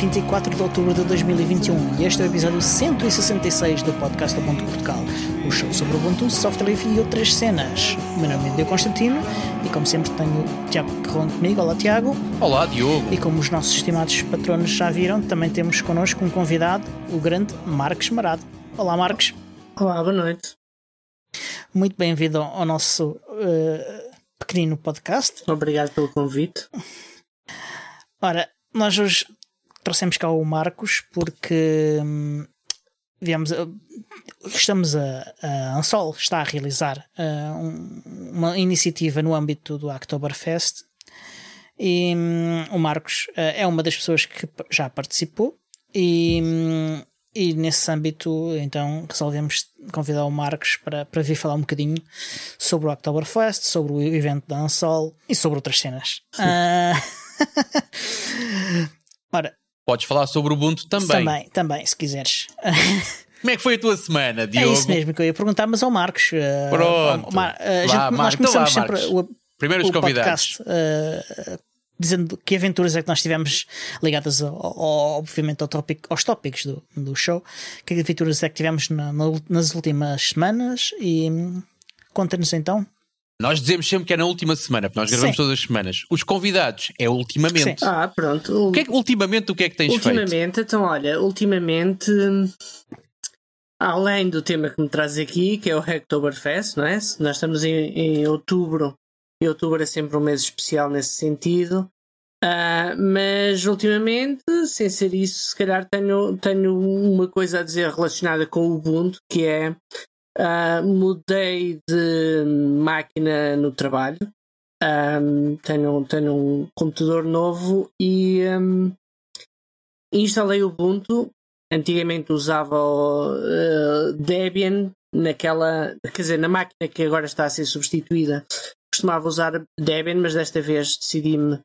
dia 24 de outubro de 2021 e este é o episódio 166 do podcast Ubuntu Portugal, o show sobre Ubuntu, software livre e outras cenas. O meu nome é Diogo Constantino e como sempre tenho o Tiago Carrão comigo. Olá Tiago. Olá Diogo. E como os nossos estimados patronos já viram, também temos connosco um convidado, o grande Marcos Marado. Olá Marcos. Olá, boa noite. Muito bem-vindo ao nosso uh, pequenino podcast. Obrigado pelo convite. Ora, nós hoje trouxemos cá o Marcos porque hum, viemos, estamos a, a Ansol está a realizar uh, um, uma iniciativa no âmbito do Oktoberfest e hum, o Marcos uh, é uma das pessoas que já participou e, hum, e nesse âmbito então resolvemos convidar o Marcos para, para vir falar um bocadinho sobre o Oktoberfest, sobre o evento da Ansol e sobre outras cenas. Uh, Ora, Podes falar sobre o Ubuntu também. Também, também, se quiseres. Como é que foi a tua semana, Diogo? É isso mesmo que eu ia perguntar, mas ao Marcos. Eh, Pronto. Mar, a gente, lá, nós começamos então lá, sempre o, Primeiro os convidados. Podcast, uh, dizendo que aventuras é que nós tivemos ligadas, ao, ao, obviamente, ao tópico, aos tópicos do, do show. Que aventuras é que tivemos na, nas últimas semanas e hum, conta-nos então nós dizemos sempre que é na última semana, porque nós gravamos Sim. todas as semanas. Os convidados é ultimamente. Sim. Ah, pronto. O que é, ultimamente, o que é que tens ultimamente, feito? Ultimamente, então, olha, ultimamente, além do tema que me traz aqui, que é o Hacktoberfest, não é? Nós estamos em, em outubro, e outubro é sempre um mês especial nesse sentido. Uh, mas ultimamente, sem ser isso, se calhar tenho, tenho uma coisa a dizer relacionada com o Ubuntu, que é Uh, mudei de máquina no trabalho. Um, tenho, tenho um computador novo e um, instalei o Ubuntu. Antigamente usava o uh, Debian naquela, quer dizer, na máquina que agora está a ser substituída. Costumava usar Debian, mas desta vez decidi-me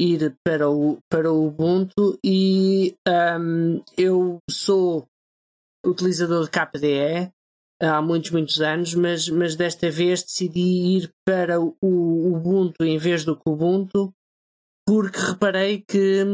ir para o, para o Ubuntu e um, eu sou utilizador de KDE há muitos, muitos anos, mas, mas desta vez decidi ir para o Ubuntu em vez do Kubuntu, porque reparei que,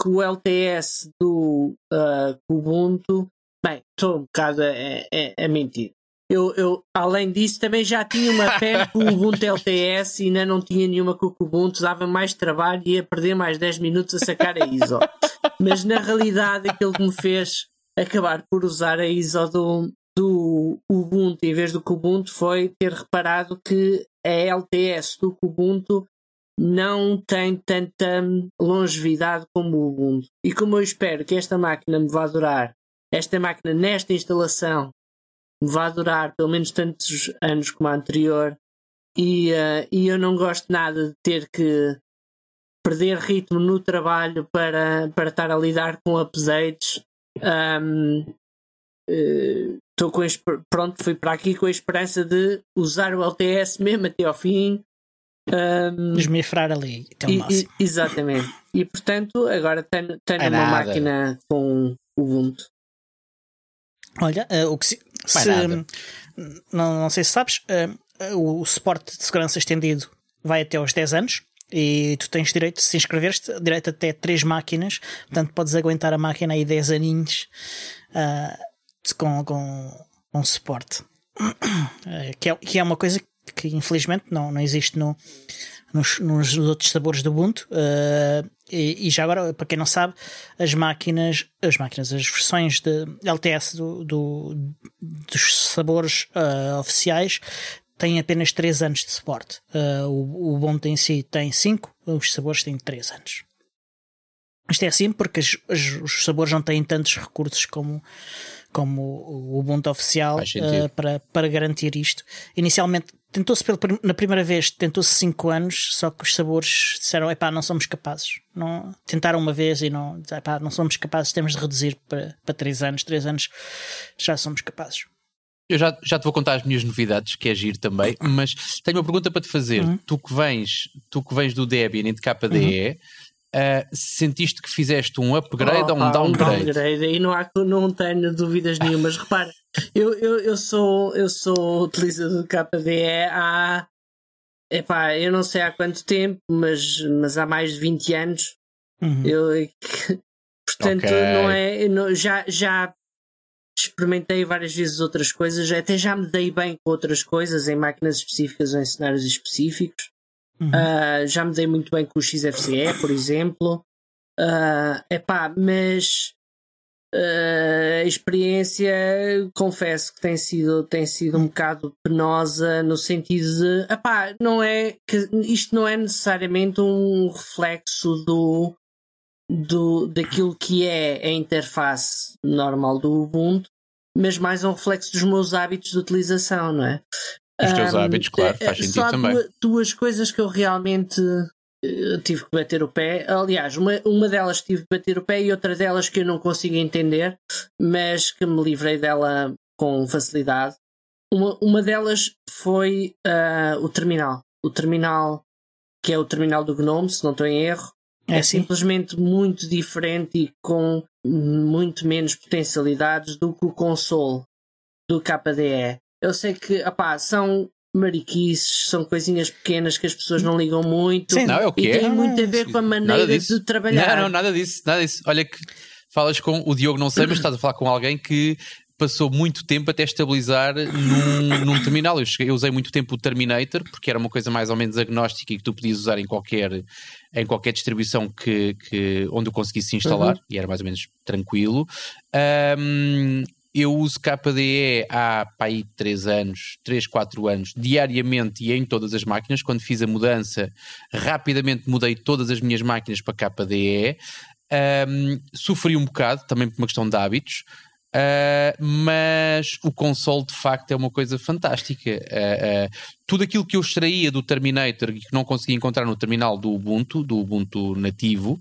que o LTS do uh, Ubuntu, bem, estou um bocado a, a, a mentir. Eu, eu, além disso, também já tinha uma pen com o Ubuntu LTS e ainda não tinha nenhuma com o Ubuntu, dava mais trabalho e ia perder mais 10 minutos a sacar a ISO. Mas na realidade, aquilo que me fez acabar por usar a ISO do, do Ubuntu em vez do Kubuntu foi ter reparado que a LTS do Kubuntu não tem tanta longevidade como o Ubuntu. E como eu espero que esta máquina me vá durar, esta máquina nesta instalação me vá durar pelo menos tantos anos como a anterior, e, uh, e eu não gosto nada de ter que perder ritmo no trabalho para, para estar a lidar com updates. Um, uh, estou com pronto, fui para aqui com a esperança de usar o LTS mesmo até ao fim. Um, Esmifrar ali até o máximo. E, exatamente. E portanto, agora tenho, tenho é uma nada. máquina com Ubuntu. Olha, uh, o que se, se não, não sei se sabes, uh, o, o suporte de segurança estendido vai até aos 10 anos e tu tens direito, se inscreveres, direito até 3 máquinas, portanto podes aguentar a máquina aí 10 aninhos. Uh, com, com, com suporte. Eh, que é, que é uma coisa que infelizmente não, não existe no, nos, nos outros sabores do Ubuntu. Uh, e, e, já agora, para quem não sabe, as máquinas, as máquinas, as versões de LTS do, do dos sabores uh, oficiais têm apenas 3 anos de suporte. Uh, o, o Ubuntu em si tem 5, os sabores têm 3 anos. Isto é assim porque as, as, os sabores não têm tantos recursos como, como o Ubuntu oficial uh, para, para garantir isto. Inicialmente tentou-se na primeira vez, tentou-se 5 anos, só que os sabores disseram, epá, não somos capazes. Não, tentaram uma vez e não, epá, não somos capazes, temos de reduzir para, para 3 anos, 3 anos já somos capazes. Eu já, já te vou contar as minhas novidades, que é giro também, mas tenho uma pergunta para te fazer. Uhum. Tu, que vens, tu que vens do Debian e de KDE, uhum. Uh, sentiste que fizeste um upgrade oh, ou um downgrade? Um downgrade, e não, há, não tenho dúvidas nenhumas. Repara, eu, eu, eu, sou, eu sou utilizador de KDE há. Epá, eu não sei há quanto tempo, mas, mas há mais de 20 anos. Uhum. Eu, Portanto, okay. não é. Não, já, já experimentei várias vezes outras coisas, até já me dei bem com outras coisas, em máquinas específicas ou em cenários específicos. Uhum. Uh, já me dei muito bem com o XFCE, por exemplo. Uh, epá, mas uh, a experiência, confesso que tem sido, tem sido um bocado penosa no sentido de, epá, não é que isto não é necessariamente um reflexo do, do daquilo que é a interface normal do Ubuntu, mas mais um reflexo dos meus hábitos de utilização, não é? Os teus um, hábitos, claro, faz sentido só também. Duas, duas coisas que eu realmente uh, tive que bater o pé. Aliás, uma, uma delas tive que bater o pé e outra delas que eu não consigo entender, mas que me livrei dela com facilidade. Uma, uma delas foi uh, o terminal. O terminal, que é o terminal do GNOME, se não estou em erro, é, é simplesmente muito diferente e com muito menos potencialidades do que o console do KDE. Eu sei que opá, são mariquices, são coisinhas pequenas que as pessoas não ligam muito Sim, não, é o que e tem muito a ver com a maneira de trabalhar. Não, não, nada disso, nada disso. Olha que falas com o Diogo, não sei, mas estás a falar com alguém que passou muito tempo até estabilizar num, num terminal. Eu, cheguei, eu, usei muito tempo o Terminator, porque era uma coisa mais ou menos agnóstica e que tu podias usar em qualquer, em qualquer distribuição que, que, onde eu conseguisse instalar, uhum. e era mais ou menos tranquilo. Um, eu uso KDE há pá, aí 3 anos, 3, 4 anos, diariamente e em todas as máquinas. Quando fiz a mudança, rapidamente mudei todas as minhas máquinas para KDE. Um, sofri um bocado, também por uma questão de hábitos. Uh, mas o console de facto é uma coisa fantástica. Uh, uh, tudo aquilo que eu extraía do Terminator e que não conseguia encontrar no terminal do Ubuntu, do Ubuntu nativo,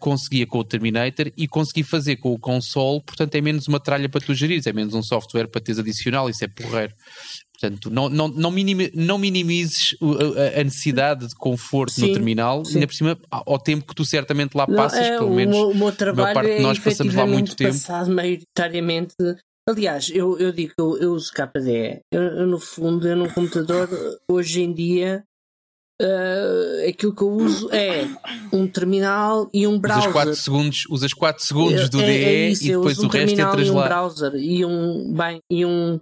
conseguia com o Terminator e consegui fazer com o console. Portanto, é menos uma tralha para tu gerir, é menos um software para teres adicional. Isso é porreiro. Portanto, não, não, não, minimi, não minimizes a, a, necessidade de conforto sim, no terminal, sim. ainda por cima, ao tempo que tu certamente lá passas, não, é, pelo menos. O meu, trabalho parte é nós passamos lá muito tempo. passado maioritariamente. Aliás, eu, eu digo que eu, eu uso KDE. Eu, eu, no fundo, eu no computador, hoje em dia, uh, aquilo que eu uso é um terminal e um browser. Usas 4 segundos, usas 4 segundos do é, DE é isso, e depois o resto entras e um lá. browser e um, bem, e um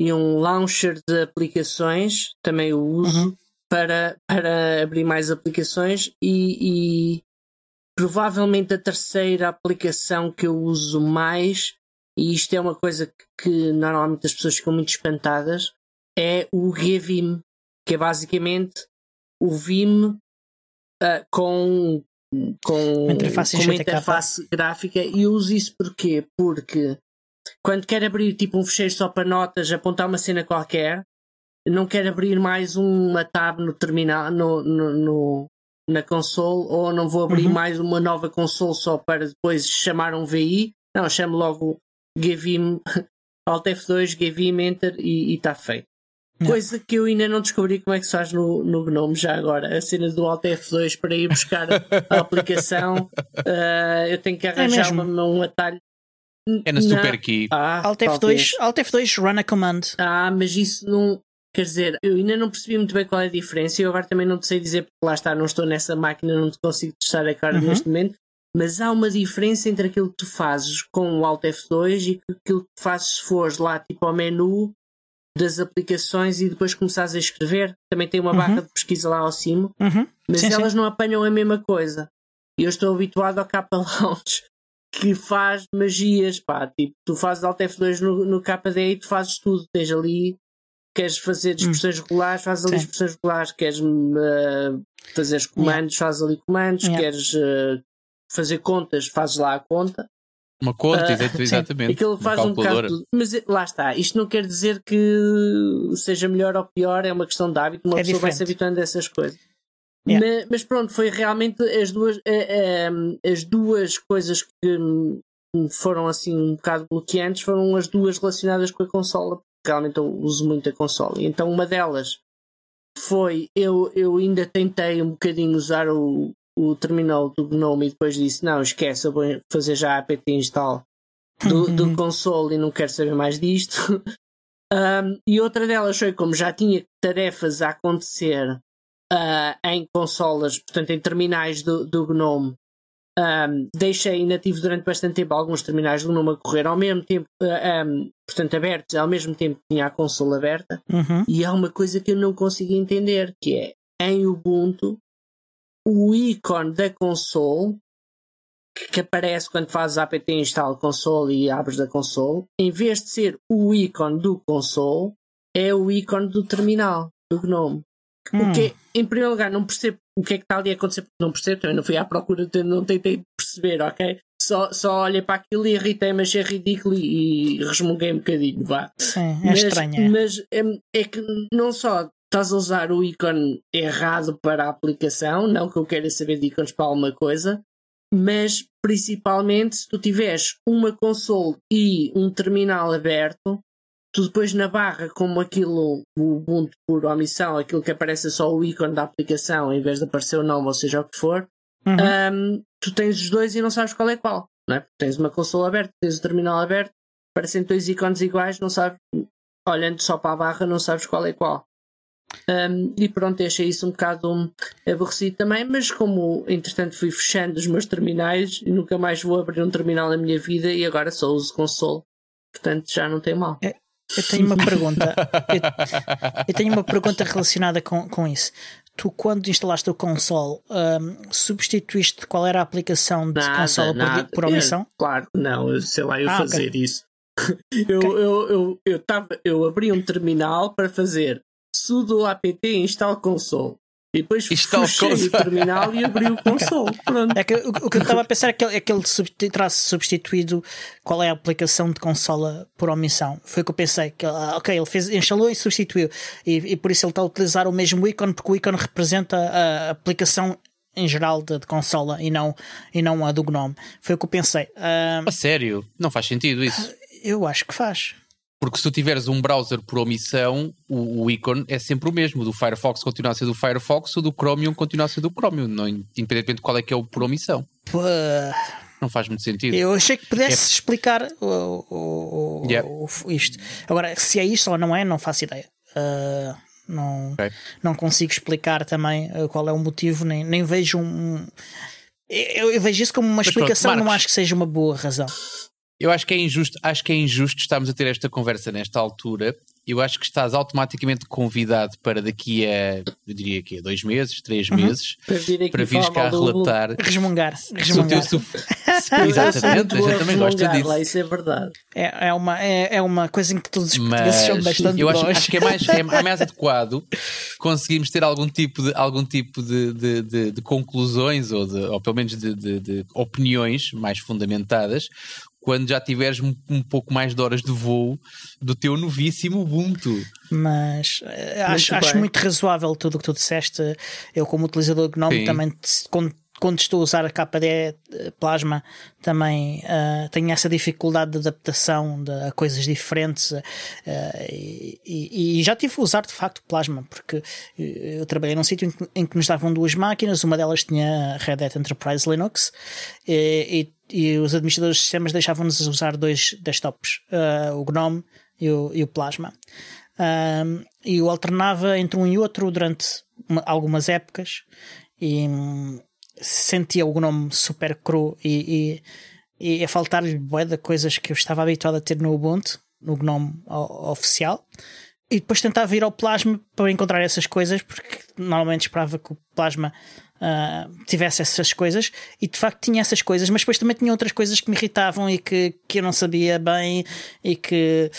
e um launcher de aplicações, também o uso uhum. para, para abrir mais aplicações e, e, provavelmente a terceira aplicação que eu uso mais, e isto é uma coisa que, normalmente as pessoas ficam muito espantadas, é o GVim, que é basicamente o Vim uh, com, com uma interface, com uma interface gráfica e eu uso isso porquê? Porque quando quer abrir tipo um fecheiro só para notas, apontar uma cena qualquer, não quer abrir mais uma tab no terminal, no, no, no na console, ou não vou abrir uhum. mais uma nova console só para depois chamar um VI. Não, chamo logo GVIM, Alt F2, GVIM, Enter e está feito. Não. Coisa que eu ainda não descobri como é que se faz no, no Gnome já agora. A cena do Alt F2 para ir buscar a aplicação. Uh, eu tenho que é arranjar é uma, um atalho é na Super Key. Ah, Alt F2, Alt F2 run a command. Ah, mas isso não. Quer dizer, eu ainda não percebi muito bem qual é a diferença. Eu agora também não te sei dizer, porque lá está, não estou nessa máquina, não te consigo testar a cara uhum. neste momento. Mas há uma diferença entre aquilo que tu fazes com o Alt F2 e aquilo que fazes se fores lá tipo ao menu das aplicações e depois começares a escrever. Também tem uma uhum. barra de pesquisa lá ao cimo, uhum. mas sim, elas sim. não apanham a mesma coisa. E eu estou habituado ao Kappa Launch que faz magias, pá. Tipo, tu fazes Alt F2 no, no KDE e tu fazes tudo. Tens ali, queres fazer expressões hum. regulares, fazes ali Sim. expressões regulares, queres uh, fazer os comandos, yeah. fazes ali comandos, yeah. queres uh, fazer contas, fazes lá a conta. Uma conta, uh, exatamente. Aquilo faz um bocado. Mas eh, lá está, isto não quer dizer que seja melhor ou pior, é uma questão de hábito, uma é pessoa diferente. vai se habituando a essas coisas. Yeah. Mas, mas, pronto, foi realmente as duas, as duas coisas que foram assim um bocado bloqueantes foram as duas relacionadas com a consola, porque realmente eu uso muito a consola. Então uma delas foi eu, eu ainda tentei um bocadinho usar o, o terminal do GNOME e depois disse: Não, esquece, eu vou fazer já a apt install do, do console e não quero saber mais disto. um, e outra delas foi como já tinha tarefas a acontecer uh, em consolas, portanto em terminais do, do GNOME, Um, deixei inativo durante bastante tempo alguns terminais do Gnome a correr ao mesmo tempo, uh, um, portanto, abertos, ao mesmo tempo que tinha a consola aberta. Uhum. E há uma coisa que eu não consigo entender, que é em Ubuntu o ícone da console que aparece quando fazes apt install console e abres da console, em vez de ser o ícone do console, é o ícone do terminal, do GNOME. Hum. O que, em primeiro lugar, não percebo o que é que está ali a acontecer, porque não percebo, também não fui à procura, não tentei perceber, ok? Só, só olhei para aquilo e irritei-me, achei ridículo e, e resmunguei um bocadinho, vá. Sim, é mas, estranho. Mas é, é que não só estás a usar o ícone errado para a aplicação, não que eu queira saber de ícones para alguma coisa, mas principalmente se tu tiveres uma console e um terminal aberto, tu depois na barra, como aquilo, o Ubuntu por omissão, aquilo que aparece é só o ícone da aplicação em vez de aparecer o nome, ou seja o que for, Uhum. um, tu tens os dois e não sabes qual é qual. Não é? Tens uma console aberta, tens o terminal aberto, parecem dois ícones iguais, não sabes, olhando só para a barra, não sabes qual é qual. Um, e pronto, achei isso um bocado aborrecido também, mas como entretanto fui fechando os meus terminais e nunca mais vou abrir um terminal na minha vida e agora só uso console, portanto já não tem mal. Eu tenho uma pergunta. eu, eu tenho uma pergunta relacionada com, com isso. Tu, quando instalaste o console, um, substituíste qual era a aplicação de Nada, console por, nada. por omissão? Eu, claro não, sei lá eu Ah, fazer ok. isso. eu, eu, eu, eu, tava, eu abri um terminal para fazer sudo apt install console. E depois Install fechei console. o terminal e abri o console. Pronto. É que, o, o que eu estava a pensar é que ele, é que ele terá substituído qual é a aplicação de consola por omissão. Foi o que eu pensei. Que, ah, ok, ele fez, instalou e substituiu. E, e por isso ele está a utilizar o mesmo ícone, porque o ícone representa a aplicação em geral de, de consola e não, e não a do Gnome. Foi o que eu pensei. Ah, A sério, não faz sentido isso. eu acho que faz. Porque se tu tiveres um browser por omissão, o, o ícone é sempre o mesmo. O do Firefox continua a ser do Firefox, o do Chromium continua a ser do Chromium, não, independentemente de qual é que é o por omissão. Pô, Não faz muito sentido. Eu achei que pudesse explicar o, o- Yeah. isto. Agora, se é isto ou não é, não faço ideia. Ah, não, Ok. não consigo explicar também ah, qual é o motivo, nem, nem vejo um. Eu, eu vejo isso como uma pronto, explicação, não Marcos. acho que seja uma boa razão. Eu acho que é injusto, acho que é injusto estarmos a ter esta conversa nesta altura. Eu acho que estás automaticamente convidado para daqui a, eu diria que a dois meses, três Uhum. meses, Para vir aqui para vires falar cá relatar Resmungar. teu resmungar. suf... Eu sou Exatamente, gente também resmungar disso. Lá, isso é verdade. É, é, uma, é, é uma coisa em que todos os portugueses Mas são bastante eu acho, acho que é mais, é, é mais adequado conseguirmos ter algum tipo de, algum tipo de, de, de- de conclusões ou, de, ou pelo menos de, de- de opiniões mais fundamentadas quando já tiveres um, um pouco mais de horas de voo do teu novíssimo Ubuntu. Mas eh, acho, Muito acho muito razoável tudo o que tu disseste. Eu, como utilizador de GNOME, Sim. também quando, quando estou a usar a KDE Plasma, também eh, tenho essa dificuldade de adaptação de, a coisas diferentes. eh, e, e- e já tive a usar de facto Plasma, porque eu trabalhei num sítio em que, em que nos davam duas máquinas, uma delas tinha a Red Hat Enterprise Linux e, e- e os administradores de sistemas deixavam-nos usar dois desktops, eh, o GNOME e o, e o Plasma. Um, e eu alternava entre um e outro durante uma- algumas épocas e hum, sentia o gnome super cru e, e, e a faltar-lhe bué de coisas que eu estava habituado a ter no Ubuntu, no gnome oficial. E depois tentava ir ao Plasma para encontrar essas coisas, porque normalmente esperava que o Plasma ah, tivesse essas coisas, e de facto tinha essas coisas, mas depois também tinha outras coisas que me irritavam e que, que eu não sabia bem e que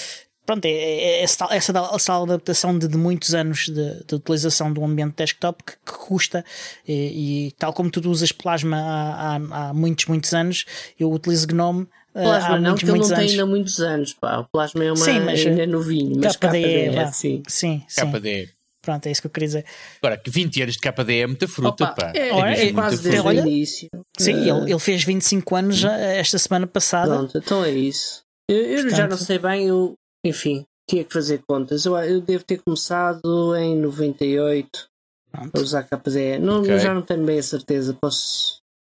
pronto, é, é essa, tal- essa, tal- essa adaptação de, de muitos anos de, de utilização de um ambiente desktop que, que custa e, e tal como tu usas Plasma há, há, há muitos, muitos anos, eu utilizo Gnome ah, Plasma há não, muitos, porque ele não tem anos. ainda muitos anos. Pá. O Plasma é uma, Sim, mas, ainda é novinho, mas KDE, vá. sim. sim, sim. KDE. Pronto, é isso que eu queria dizer. Agora, que 20 anos de KDE é muita fruta, Opa, pá. é, Ora, mesmo é quase fruta. desde Olha, o início. Sim, Eh, ele, ele fez 25 anos já, esta semana passada. Pronto, então é isso. Eu, eu já Portanto- não sei bem, eu, enfim, tinha que fazer contas. Eu, eu devo ter começado em 98 a Pronto. usar KDE. Não, Ok. eu já não tenho bem a certeza. Posso,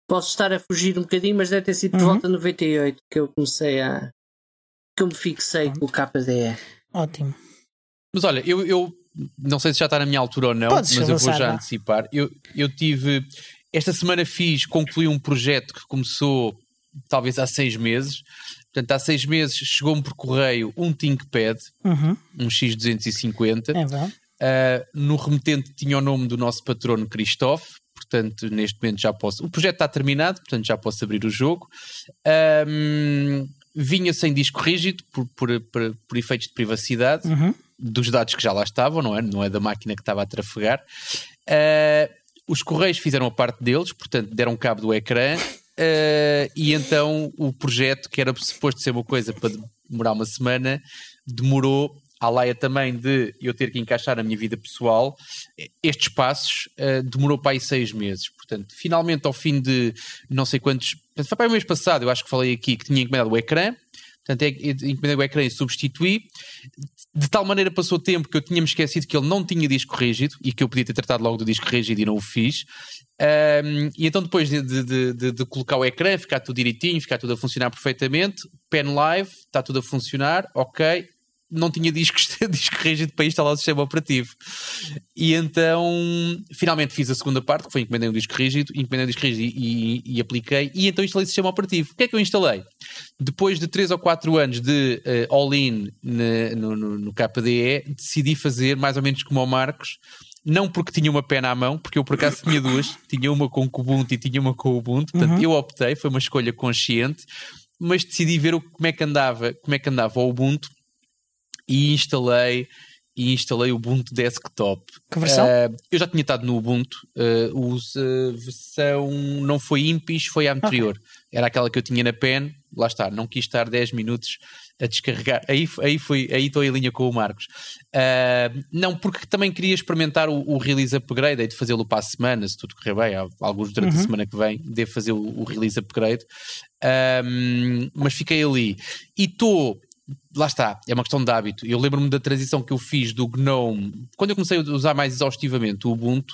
posso estar a fugir um bocadinho, mas deve ter sido por Uhum. volta de 98 que eu comecei a. que eu me fixei com o KDE. Ótimo. Mas olha, eu, eu não sei se já está na minha altura ou não, Podes mas eu vou já antecipar. Eu, eu tive. esta semana fiz, concluí um projeto que começou talvez há seis meses. Portanto, há seis meses chegou-me por correio um ThinkPad, uhum. um X250. É. Uh, no remetente tinha o nome do nosso patrono Christophe, portanto, neste momento já posso. O projeto está terminado, portanto, já posso abrir o jogo. Um, vinha sem disco rígido, por, por, por, por efeitos de privacidade, uhum. Dos dados que já lá estavam, não é? Não é da máquina que estava a trafegar. Uh, os Correios fizeram a parte deles, portanto, deram cabo do ecrã. Uh, e então o projeto, que era suposto ser uma coisa para demorar uma semana, demorou à laia também de eu ter que encaixar a minha vida pessoal, estes passos uh, demorou para aí seis meses. Portanto, finalmente, ao fim de não sei quantos. Foi para o mês passado, eu acho que falei aqui que tinha encomendado o ecrã. Portanto, é, encomendei o ecrã e substituí. De tal maneira passou tempo que eu tinha-me esquecido que ele não tinha disco rígido e que eu podia ter tratado logo do disco rígido e não o fiz. Um, e então, depois de, de, de, de, colocar o ecrã, ficar tudo direitinho, ficar tudo a funcionar perfeitamente, pen live, está tudo a funcionar, ok, não tinha discos, disco rígido para instalar o sistema operativo. E então, finalmente fiz a segunda parte, que foi encomendei um disco rígido, encomendei um disco rígido e, e, e, apliquei, e então instalei o sistema operativo. O que é que eu instalei? Depois de 3 ou 4 anos de uh, all-in no, no, no KDE, decidi fazer mais ou menos como o Marcos, não porque tinha uma pena à mão, porque eu por acaso tinha duas, tinha uma com o Ubuntu e tinha uma com o Ubuntu, portanto uhum. eu optei, foi uma escolha consciente, mas decidi ver o, como é que andava, como é que andava o Ubuntu e instalei e instalei o Ubuntu Desktop. Que versão? Uh, eu já tinha estado no Ubuntu, uh, a versão não foi Impis, foi a anterior. Okay. Era aquela que eu tinha na pen, lá está, não quis estar 10 minutos a descarregar. Aí, aí, foi, aí estou em linha com o Marcos. Uh, não, porque também queria experimentar o, o release upgrade, hei de fazê-lo para a semana, se tudo correr bem, há alguns durante uhum. a semana que vem, devo fazer o, o release upgrade. mas fiquei ali. E estou lá está, é uma questão de hábito. Eu lembro-me da transição que eu fiz do GNOME, quando eu comecei a usar mais exaustivamente o Ubuntu,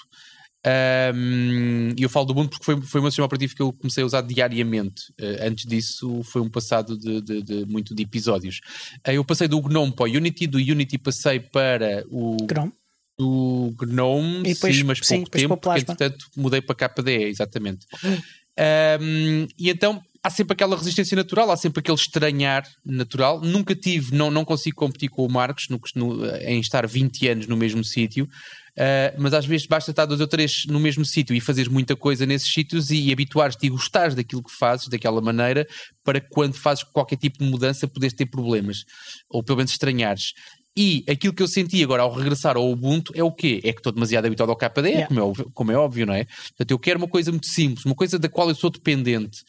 um, e eu falo do Ubuntu porque foi, foi o meu sistema operativo que eu comecei a usar diariamente. Uh, antes disso, foi um passado de, de, de muito de episódios. Uh, eu passei do GNOME para o Unity, do Unity passei para o. Chrome. Do GNOME, e depois, sim, mas sim, pouco tempo, porque entretanto mudei para KDE, exatamente. Um, e então há sempre aquela resistência natural, há sempre aquele estranhar natural. Nunca tive, não, não consigo competir com o Marcos no, no, em estar 20 anos no mesmo sítio, uh, mas às vezes basta estar dois ou três no mesmo sítio e fazeres muita coisa nesses sítios e, e habituares-te e gostares daquilo que fazes daquela maneira para quando fazes qualquer tipo de mudança poderes ter problemas ou pelo menos estranhares. E aquilo que eu senti agora ao regressar ao Ubuntu é o quê? É que estou demasiado habituado ao KDE, yeah. como, é óbvio, como é óbvio, não é? Portanto, eu quero uma coisa muito simples, uma coisa da qual eu sou dependente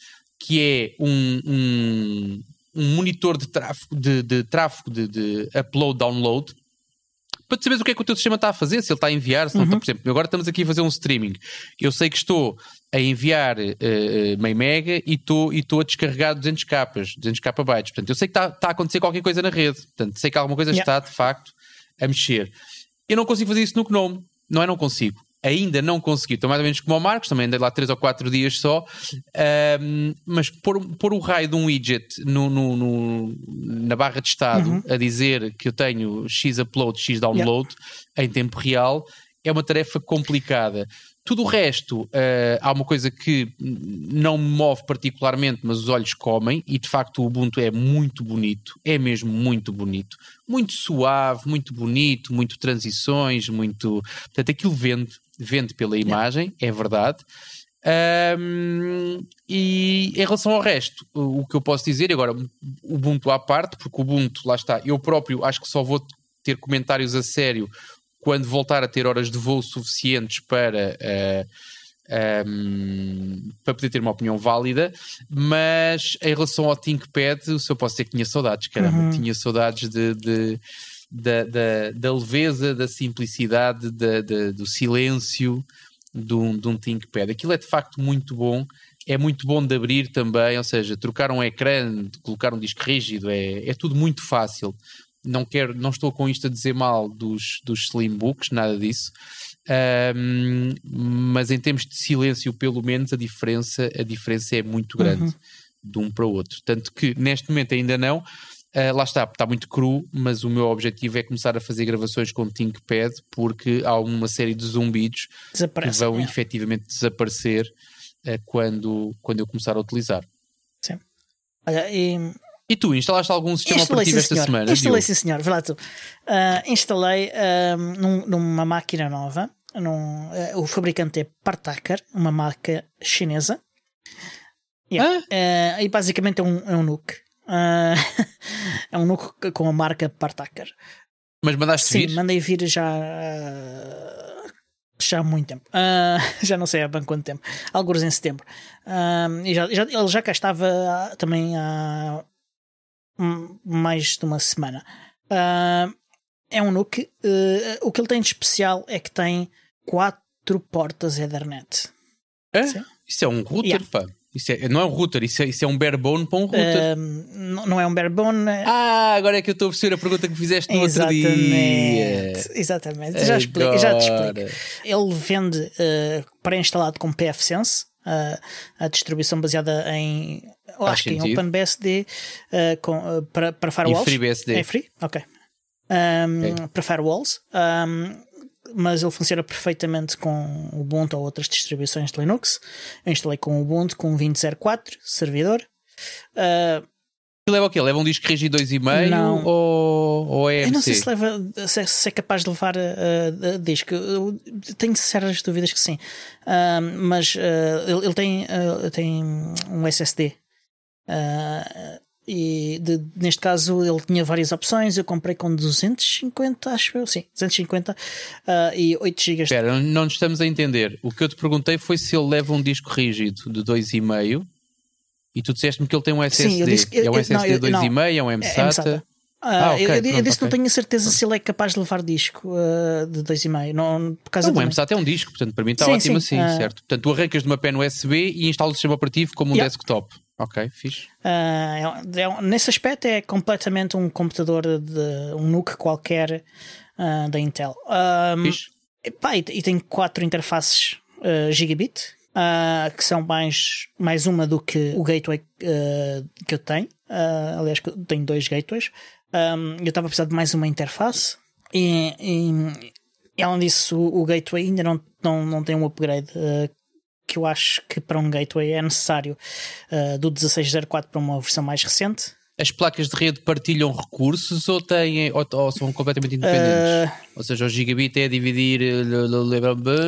que é um, um, um monitor de tráfego, de, de, tráfego de, de upload, download, para tu saberes o que é que o teu sistema está a fazer, se ele está a enviar, se uhum. não está, por exemplo, agora estamos aqui a fazer um streaming. Eu sei que estou a enviar uh, meio mega e estou, e estou a descarregar 200 capas, 200 kbytes. Portanto, eu sei que está, está a acontecer qualquer coisa na rede. Portanto, sei que alguma coisa yeah. está, de facto, a mexer. Eu não consigo fazer isso no Gnome. Não é não consigo ainda não consegui, estou mais ou menos como o Marcos, também andei lá 3 ou 4 dias só, um, mas pôr, pôr o raio de um widget no, no, no na barra de estado uhum. a dizer que eu tenho X upload, X download yeah. em tempo real é uma tarefa complicada. Tudo o resto, uh, há uma coisa que não me move particularmente, mas os olhos comem, e de facto o Ubuntu é muito bonito, é mesmo muito bonito. Muito suave, muito bonito, muito transições, muito. Portanto, aquilo vende, vende pela imagem, é verdade. Um, e em relação ao resto, o, o que eu posso dizer, agora, o Ubuntu à parte, porque o Ubuntu, lá está, eu próprio acho que só vou ter comentários a sério quando voltar a ter horas de voo suficientes para. Uh, eh, um, para poder ter uma opinião válida, mas em relação ao ThinkPad, o senhor posso dizer que tinha saudades, caramba, uhum. tinha saudades de, de da, da, da, leveza, da simplicidade, da, da, do silêncio de um, de um ThinkPad. Aquilo é de facto muito bom, é muito bom de abrir também, ou seja, trocar um ecrã, colocar um disco rígido, é, é tudo muito fácil não quero, não estou com isto a dizer mal dos, dos Slimbooks, nada disso. Um, mas em termos de silêncio, pelo menos a diferença, a diferença é muito grande uhum. de um para o outro. Tanto que neste momento ainda não. Uh, lá está, está muito cru, mas o meu objetivo é começar a fazer gravações com ThinkPad porque há uma série de zumbidos que vão é. efetivamente desaparecer uh, quando, quando eu começar a utilizar. Sim. Olha, e... e tu, instalaste algum sistema instalei, operativo esta senhor. semana? Instalei, sim, senhor. Vê lá tu. Uh, instalei num, numa máquina nova. Num, o fabricante é Partaker, uma marca chinesa. Yeah. Ah? e basicamente é um, é um NUC. Uh, é um núcleo com a marca Partaker. Mas mandaste Sim, vir? Sim, mandei vir já. Uh, já há muito tempo. Uh, já não sei há bem quanto tempo. Alguns em setembro. e já, já, ele já cá estava também há mais de uma semana. é um NUC. o que ele tem de especial é que tem quatro portas Ethernet. É? Isso é um router, yeah. pá. Isso é, não é um router, isso é, isso é um barebone para um router. não, não é um barebone. É- ah, agora é que eu estou a perceber a pergunta que fizeste no outro dia. Exatamente, já, explico, já te explico. Ele vende uh, pré-instalado com PFSense, uh, a distribuição baseada em. acho sentido. que em OpenBSD uh, com, uh, para, para firewalls. E FreeBSD. É free? Ok. Um, okay. Para firewalls. Um, mas ele funciona perfeitamente com o Ubuntu ou outras distribuições de Linux. Eu instalei com o Ubuntu com 20.04, servidor. Uh, leva o quê? Leva um disco rígido 2,5 ou, ou é Eu não sei se, leva, se, é, se é capaz de levar uh, disco. Eu tenho sérias dúvidas que sim. Uh, mas uh, ele, ele, tem, tem um SSD. E de, neste caso ele tinha várias opções. Eu comprei com 250, acho eu, sim, 250 uh, e 8 GB. Espera, não nos estamos a entender. O que eu te perguntei foi se ele leva um disco rígido de 2,5 e tu disseste-me que ele tem um SSD. Sim, disse, é um SSD 2,5, é um MSATA. É, ah, okay, eu, eu, eu disse que não tenho a certeza se ele é capaz de levar disco uh, de 2,5. Não, por causa não, o MSAT é um disco, portanto, para mim está sim, ótimo sim, assim, uh... certo? Portanto, tu arrancas de uma pen USB e instalas o sistema operativo como um yeah. desktop. Ok, fixe. Uh, é, é, nesse aspecto é completamente um computador de um NUC qualquer uh, da Intel. Um, fixe. Pá, e, e, tem quatro interfaces uh, gigabit, que são mais, mais uma do que o gateway que eu tenho. aliás, eu tenho dois gateways. Um, eu estava a precisar de mais uma interface. E, e, e além disso, o, o, gateway ainda não, não, não tem um upgrade que eu acho que para um gateway é necessário uh, do 1604 para uma versão mais recente. As placas de rede partilham recursos ou, têm, ou, ou são completamente independentes? Uh, ou seja, o gigabit é dividir,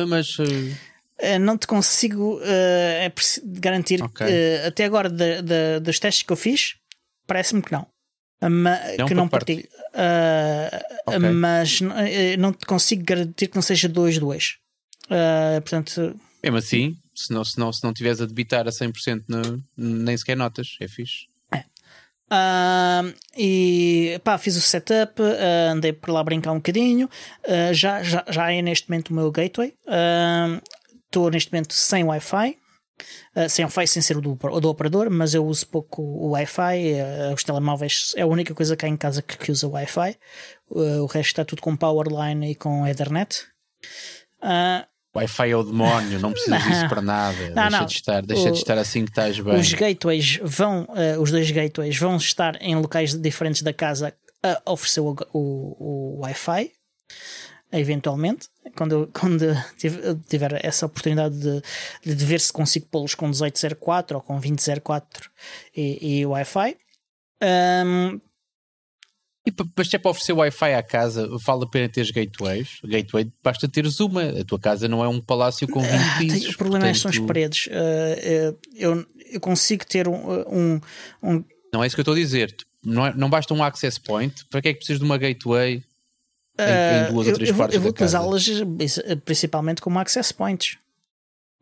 mas. Uh, não te consigo é garantir okay. até agora de, de, dos testes que eu fiz, parece-me que não. não que não partilho. Okay. Mas não te consigo garantir que não seja 2-2. portanto. Mesmo assim, se não, se não, se não tiveres a debitar a 100%, no, nem sequer notas, é fixe. Uh, e pá, fiz o setup, uh, andei por lá a brincar um bocadinho. Uh, já, já, já é neste momento o meu gateway. Estou neste momento sem Wi-Fi. sem Wi-Fi, sem ser o do, do, operador, mas eu uso pouco o Wi-Fi. os telemóveis é a única coisa cá em casa que, que usa Wi-Fi. o resto está tudo com Powerline e com Ethernet. Wi-Fi é o demónio, não precisas disso para nada. Não, deixa, não. De estar, deixa o, de estar assim que estás bem. Os gateways vão, uh, os dois gateways vão estar em locais diferentes da casa a oferecer o, o, o Wi-Fi, eventualmente, quando, quando tiver essa oportunidade de, de ver se consigo pô-los com 1804 ou com 2004 e, e Wi-Fi. Um, e mas se é para oferecer Wi-Fi à casa, vale a pena teres gateways? Gateway basta teres uma. A tua casa não é um palácio com 20 ah, pisos. O problema portanto... são as paredes. Uh, eu, eu consigo ter um, um, um, Não é isso que eu estou a dizer. Não, é, não basta um access point. Para que é que precisas de uma gateway em, em duas uh, ou três eu, partes eu vou da casa? utilizá-las principalmente como access points.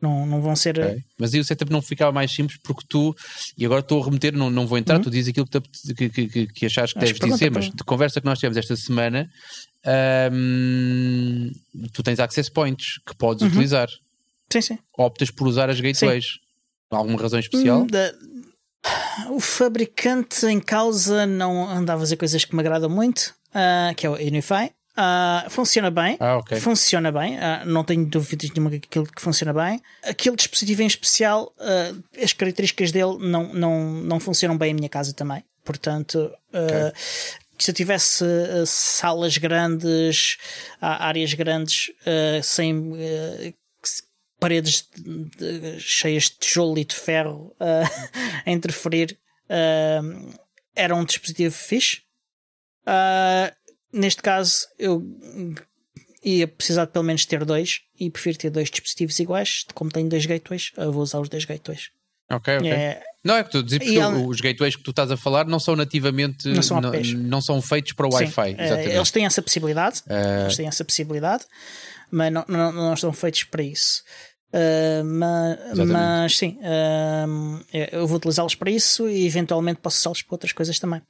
Não, não vão ser. Okay. Mas aí o setup não ficava mais simples porque tu, e agora estou a remeter, não, não vou entrar, uhum. tu dizes aquilo que, que, que, que, achares que deves dizer, mas de conversa que nós tivemos esta semana, hum, tu tens access points que podes uhum. utilizar. Sim, sim. Optas por usar as gateways. Sim. Alguma razão especial? Da... O fabricante em causa não anda a fazer coisas que me agradam muito, uh, que é o Unify. Uh, funciona bem, ah, okay. funciona bem, uh, não tenho dúvidas nenhuma que aquilo que funciona bem. Aquele dispositivo em especial, uh, as características dele não, não, não funcionam bem em minha casa também. Portanto, okay. se eu tivesse salas grandes, áreas grandes, sem paredes de, cheias de tijolo e de ferro a interferir, era um dispositivo fixe. Neste caso, eu ia precisar de pelo menos ter dois e prefiro ter dois dispositivos iguais. Como tenho dois gateways, eu vou usar os dois gateways. Ok, ok. É, não é que tu dizes porque ela... os gateways que tu estás a falar não são nativamente não são, não, não são feitos para o Wi-Fi. É, eles têm essa possibilidade, uh... eles têm essa possibilidade, mas não, não, não estão feitos para isso. Uh, mas, mas, sim, uh, eu vou utilizá-los para isso e eventualmente posso usá-los para outras coisas também.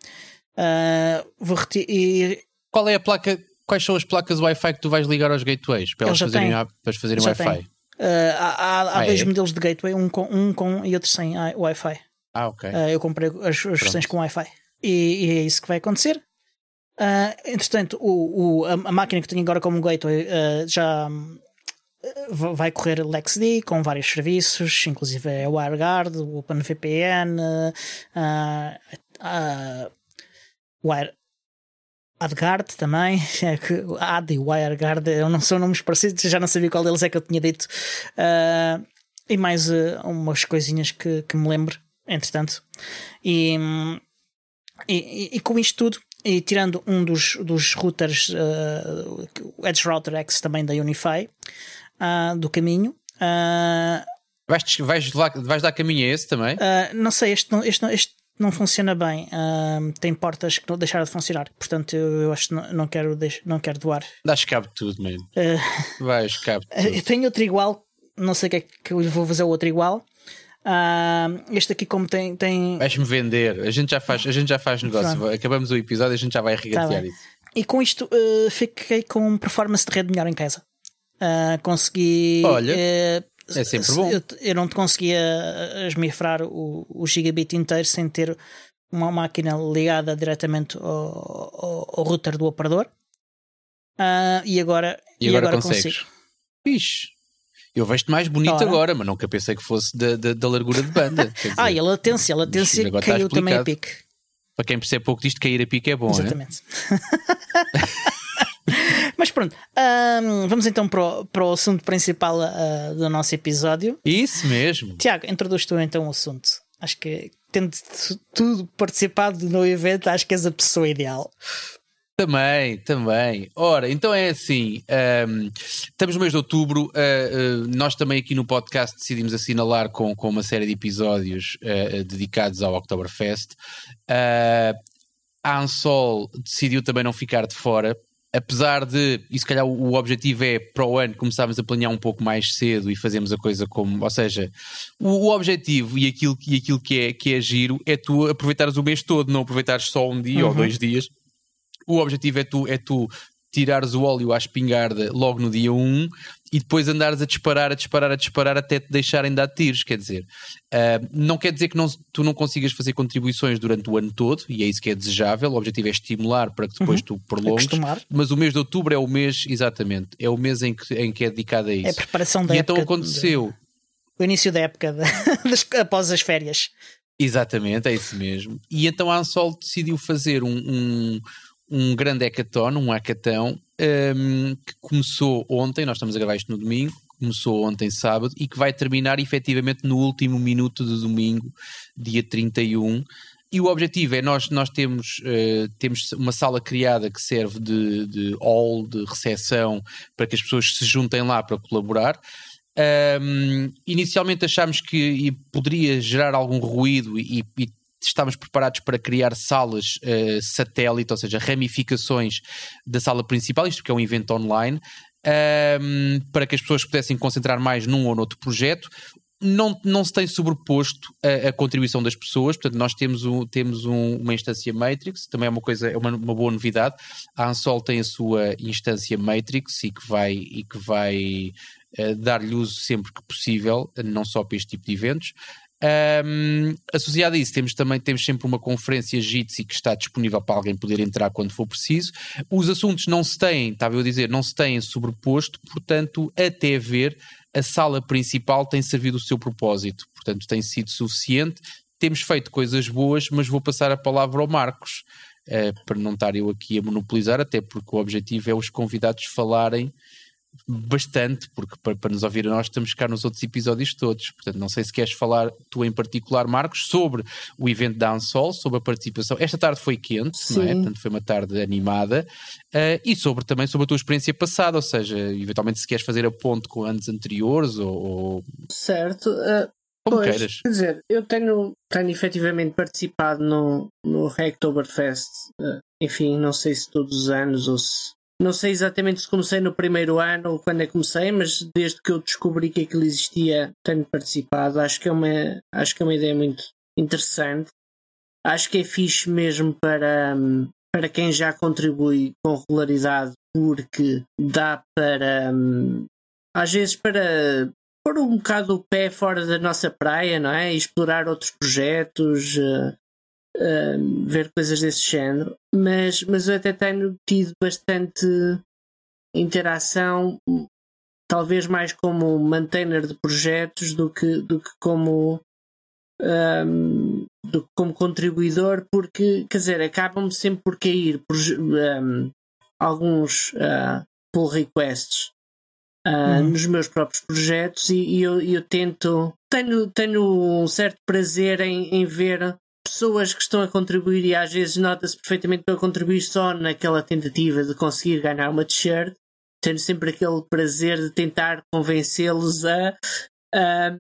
Uh, vou retirar. Qual é a placa? Quais são as placas Wi-Fi que tu vais ligar aos gateways para eles, fazerem, para fazerem Wi-Fi? Uh, há há, ah, dois é? modelos de gateway, um com, um com e outro sem Wi-Fi. Ah, ok. Uh, eu comprei as, as versões com Wi-Fi. E, e, é isso que vai acontecer. Uh, entretanto, o, o, a, a, máquina que tenho agora como gateway já vai correr LexD com vários serviços, inclusive é o WireGuard, o OpenVPN, uh, uh, Wire, AdGuard também, é que Ad e WireGuard não são nomes parecidos, já não sabia qual deles é que eu tinha dito. Uh, e mais uh, umas coisinhas que, que me lembro, entretanto. E, e, e, com isto tudo, e tirando um dos, dos routers, uh, o Edge Router X também da Unify, do caminho. vais, vais, vais dar caminho a esse também? não sei, este, este, este não funciona bem. Uh, tem portas que não deixaram de funcionar. Portanto, eu, eu acho que não, não, quero, não quero doar. Dás cabo de tudo, mesmo. Uh, Vais cabo de tudo. Eu tenho outro igual. Não sei o que é que eu vou fazer outro igual. Uh, este aqui, como tem. tem... Vais-me vender. A gente já faz, a gente já faz negócio. Pronto. Acabamos o episódio, a gente já vai tá regatear tá isso. E com isto, uh, fiquei com performance de rede melhor em casa. Uh, consegui. Olha. É sempre bom. Eu, eu não te conseguia esmifrar o, o gigabit inteiro sem ter uma máquina ligada diretamente ao, ao, ao router do operador. Uh, e agora, e agora, e agora consigo. Fixe. Eu vejo-te mais bonito Ora. agora, mas nunca pensei que fosse da, da, da largura de banda. Dizer, ah, e a latência, a latência caiu também a pique. Para quem percebe pouco disto, cair a pique é bom, Exatamente. É? Mas pronto, vamos então para o, para o assunto principal uh, do nosso episódio. Isso mesmo. Tiago, introduz tu então o assunto. Acho que, tendo tudo participado no evento, acho que és a pessoa ideal. Também, também. Ora, então é assim: um, estamos no mês de outubro. Uh, uh, nós também aqui no podcast decidimos assinalar com, com uma série de episódios uh, dedicados ao Oktoberfest. a Ansol decidiu também não ficar de fora apesar de, e se calhar o, objetivo é para o ano começarmos a planear um pouco mais cedo e fazermos a coisa como, ou seja, o, o objetivo e aquilo, e aquilo que, é, que é giro é tu aproveitares o mês todo, não aproveitares só um dia uhum. ou dois dias. O objetivo é tu, é tu tirares o óleo à espingarda logo no dia 1 e depois andares a disparar, a disparar, a disparar até te deixarem dar tiros. Quer dizer, uh, não quer dizer que não, tu não consigas fazer contribuições durante o ano todo, e é isso que é desejável. O objetivo é estimular para que depois uhum. tu prolongues. Mas o mês de outubro é o mês, exatamente, é o mês em que, em que é dedicado a isso. É a preparação da e então época. então aconteceu. De, o início da época, de, após as férias. Exatamente, é isso mesmo. E então a Ansol decidiu fazer um, um um grande hackathon, um hackathon, um, que começou ontem, nós estamos a gravar isto no domingo, começou ontem sábado e que vai terminar efetivamente no último minuto do domingo, dia 31. E o objetivo é nós, nós temos, uh, temos uma sala criada que serve de, de hall, de recepção, para que as pessoas se juntem lá para colaborar. Um, inicialmente achámos que poderia gerar algum ruído e, e estávamos preparados para criar salas uh, satélite, ou seja, ramificações da sala principal, isto porque é um evento online, um, para que as pessoas pudessem concentrar mais num ou noutro projeto. Não, não se tem sobreposto a, a contribuição das pessoas, portanto, nós temos, um, temos um, uma instância Matrix, também é uma coisa, é uma, uma, boa novidade. A Ansol tem a sua instância Matrix e que vai, e que vai uh, dar-lhe uso sempre que possível, não só para este tipo de eventos. Um, associado a isso, temos também temos sempre uma conferência Jitsi que está disponível para alguém poder entrar quando for preciso. Os assuntos não se têm, estava eu a dizer, não se têm sobreposto, portanto, até ver, a sala principal tem servido o seu propósito, portanto, tem sido suficiente. temos feito coisas boas, mas vou passar a palavra ao Marcos, uh, para não estar eu aqui a monopolizar, até porque o objetivo é os convidados falarem bastante, porque para, para, nos ouvir a nós estamos cá nos outros episódios todos. Portanto, não sei se queres falar, tu em particular, Marcos, sobre o evento da Ansol, sobre a participação. Esta tarde foi quente, Sim. não é? Portanto, foi uma tarde animada. Uh, e sobre também sobre a tua experiência passada, ou seja, eventualmente se queres fazer a ponte com anos anteriores ou. ou... Certo. Uh, Como pois, queiras. Quer dizer, eu tenho, tenho efetivamente participado no, no Hacktoberfest, uh, enfim, não sei se todos os anos ou se não sei exatamente se comecei no primeiro ano ou quando é que comecei, mas desde que eu descobri que aquilo existia, tenho participado. Acho que é uma, acho que é uma ideia muito interessante. Acho que é fixe mesmo para, para quem já contribui com regularidade, porque dá para, às vezes, para pôr um bocado o pé fora da nossa praia, não é? E explorar outros projetos, eh, ver coisas desse género, mas, mas eu até tenho tido bastante interação, talvez mais como maintainer de projetos do que, do que como um, do como contribuidor, porque quer dizer, acabam sempre por cair por, um, alguns uh, pull requests uh, uhum. nos meus próprios projetos e, e eu, eu, tento tenho, tenho um certo prazer em, em ver pessoas que estão a contribuir e às vezes nota-se perfeitamente para contribuir só naquela tentativa de conseguir ganhar uma t-shirt, tendo sempre aquele prazer de tentar convencê-los a, a,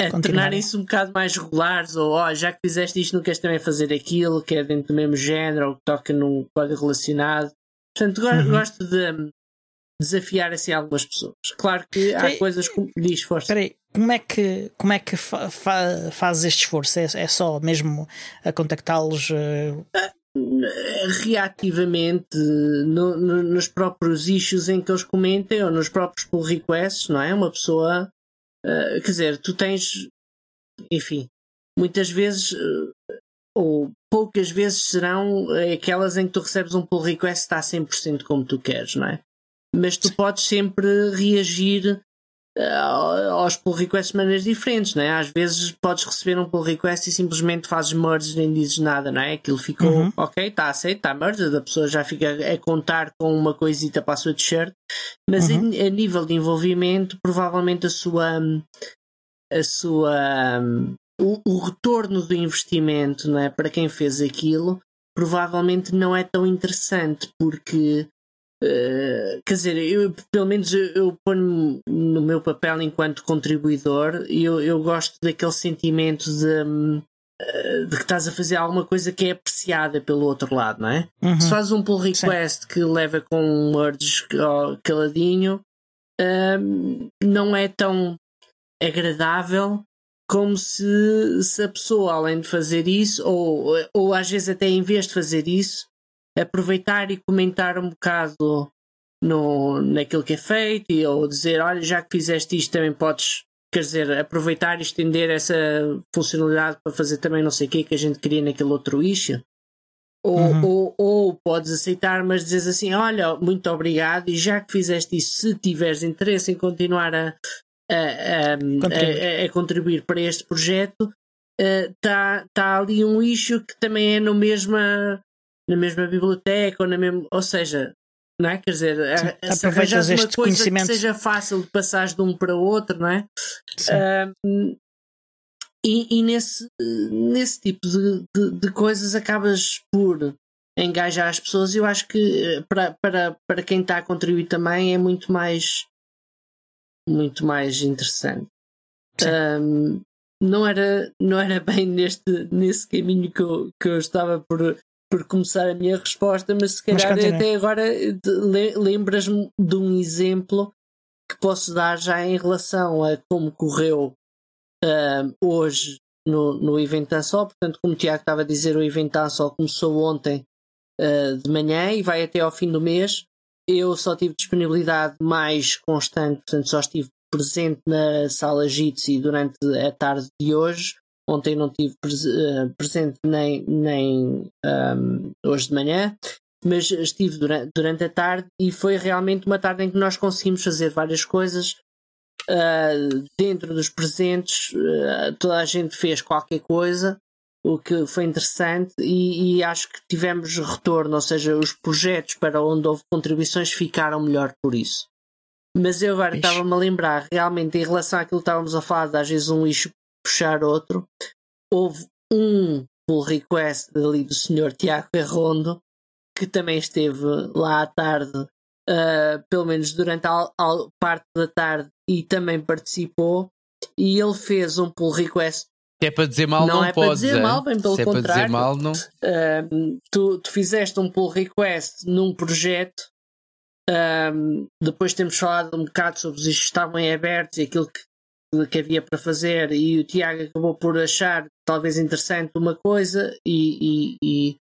a tornarem-se um bocado mais regulares, ou oh, já que fizeste isto, não queres também fazer aquilo, que é dentro do mesmo género, ou que toca num código relacionado. Portanto, uhum. gosto de desafiar assim algumas pessoas. Claro que há coisas que diz força. Peraí, como é que, como é que fa, fa, fazes este esforço? É, é só mesmo a contactá-los? Uh... Reativamente no, no, nos próprios issues em que eles comentem ou nos próprios pull requests, não é? Uma pessoa, uh, quer dizer, tu tens, enfim, muitas vezes uh, ou poucas vezes serão aquelas em que tu recebes um pull request está 100% como tu queres, não é? Mas tu podes sempre reagir uh, aos pull requests de maneiras diferentes, não é? Às vezes podes receber um pull request e simplesmente fazes merge nem dizes nada, não é? Aquilo ficou uhum. ok, está aceito, está merge, a pessoa já fica a contar com uma coisita para a sua t-shirt, mas uhum. a, a, nível de envolvimento, provavelmente a sua a sua o, o retorno do investimento, não é? Para quem fez aquilo, provavelmente não é tão interessante porque Uh, quer dizer, eu, pelo menos eu, eu ponho no meu papel enquanto contribuidor e eu, eu gosto daquele sentimento de, uh, de que estás a fazer alguma coisa que é apreciada pelo outro lado, não é? Uhum. Se fazes um pull request Sim. que leva com um merge caladinho, uh, não é tão agradável como se, se a pessoa, além de fazer isso, ou, ou às vezes até em vez de fazer isso, aproveitar e comentar um bocado no, naquilo que é feito e, ou dizer, olha, já que fizeste isto também podes, quer dizer, aproveitar e estender essa funcionalidade para fazer também não sei o que que a gente queria naquele outro issue. Ou, uhum. ou, ou, podes aceitar, mas dizes assim: Olha, muito obrigado, e já que fizeste isso, se tiveres interesse em continuar a, a, a, contribuir. a, a contribuir para este projeto, está uh, tá ali um issue que também é no mesma na mesma biblioteca ou na mesma. Ou seja, não é? Quer dizer, Sim, se arranjas uma coisa conhecimento... que seja fácil de passar de um para o outro, não é? Uh, e, e nesse, nesse tipo de, de, de, coisas acabas por engajar as pessoas. Eu acho que eh, para, para, para quem está a contribuir também é muito mais muito mais interessante. Um, não era, não era bem neste, nesse caminho que eu, que eu estava por, por começar a minha resposta, mas se calhar mas até agora lembras-me de um exemplo que posso dar já em relação a como correu uh, hoje no, no evento Ansol. Portanto, como o Tiago estava a dizer, o evento Ansol começou ontem uh, de manhã e vai até ao fim do mês. Eu só tive disponibilidade mais constante, portanto, só estive presente na sala Jitsi durante a tarde de hoje. Ontem não tive uh, presente nem, nem um, hoje de manhã, mas estive durante, durante a tarde e foi realmente uma tarde em que nós conseguimos fazer várias coisas. uh, dentro dos presentes, uh, toda a gente fez qualquer coisa, o que foi interessante, e, e, acho que tivemos retorno, ou seja, os projetos para onde houve contribuições ficaram melhor por isso. Mas eu agora estava-me a lembrar, realmente, em relação àquilo que estávamos a falar, de às vezes um eixo puxar outro, houve um pull request ali do senhor Tiago Ferrondo, que também esteve lá à tarde, uh, pelo menos durante a, a, parte da tarde, e também participou. E ele fez um pull request. Se é para dizer mal, não, não é pode, para dizer é? mal, bem pelo Se contrário. É para dizer mal, não. Uh, tu, tu fizeste um pull request num projeto um, depois temos falado um bocado sobre os que estavam em abertos e aquilo que, que havia para fazer, e o Tiago acabou por achar talvez interessante uma coisa, e, e, e,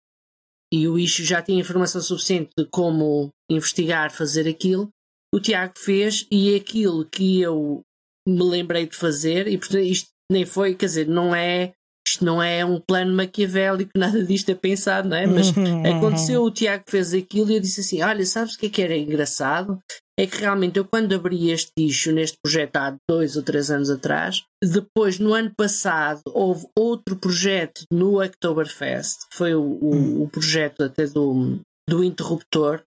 e o issue já tinha informação suficiente de como investigar, fazer aquilo. O Tiago fez, e aquilo que eu me lembrei de fazer, e portanto isto nem foi, quer dizer, não é isto não é um plano maquiavélico, nada disto é pensado, não é? Mas uhum, uhum. aconteceu, o Tiago fez aquilo e eu disse assim: Olha, sabes o que é que era engraçado? É que realmente eu, quando abri este issue neste projeto há dois ou três anos atrás, depois no ano passado houve outro projeto no Oktoberfest, que foi o, o, hum. o projeto até do, do interruptor.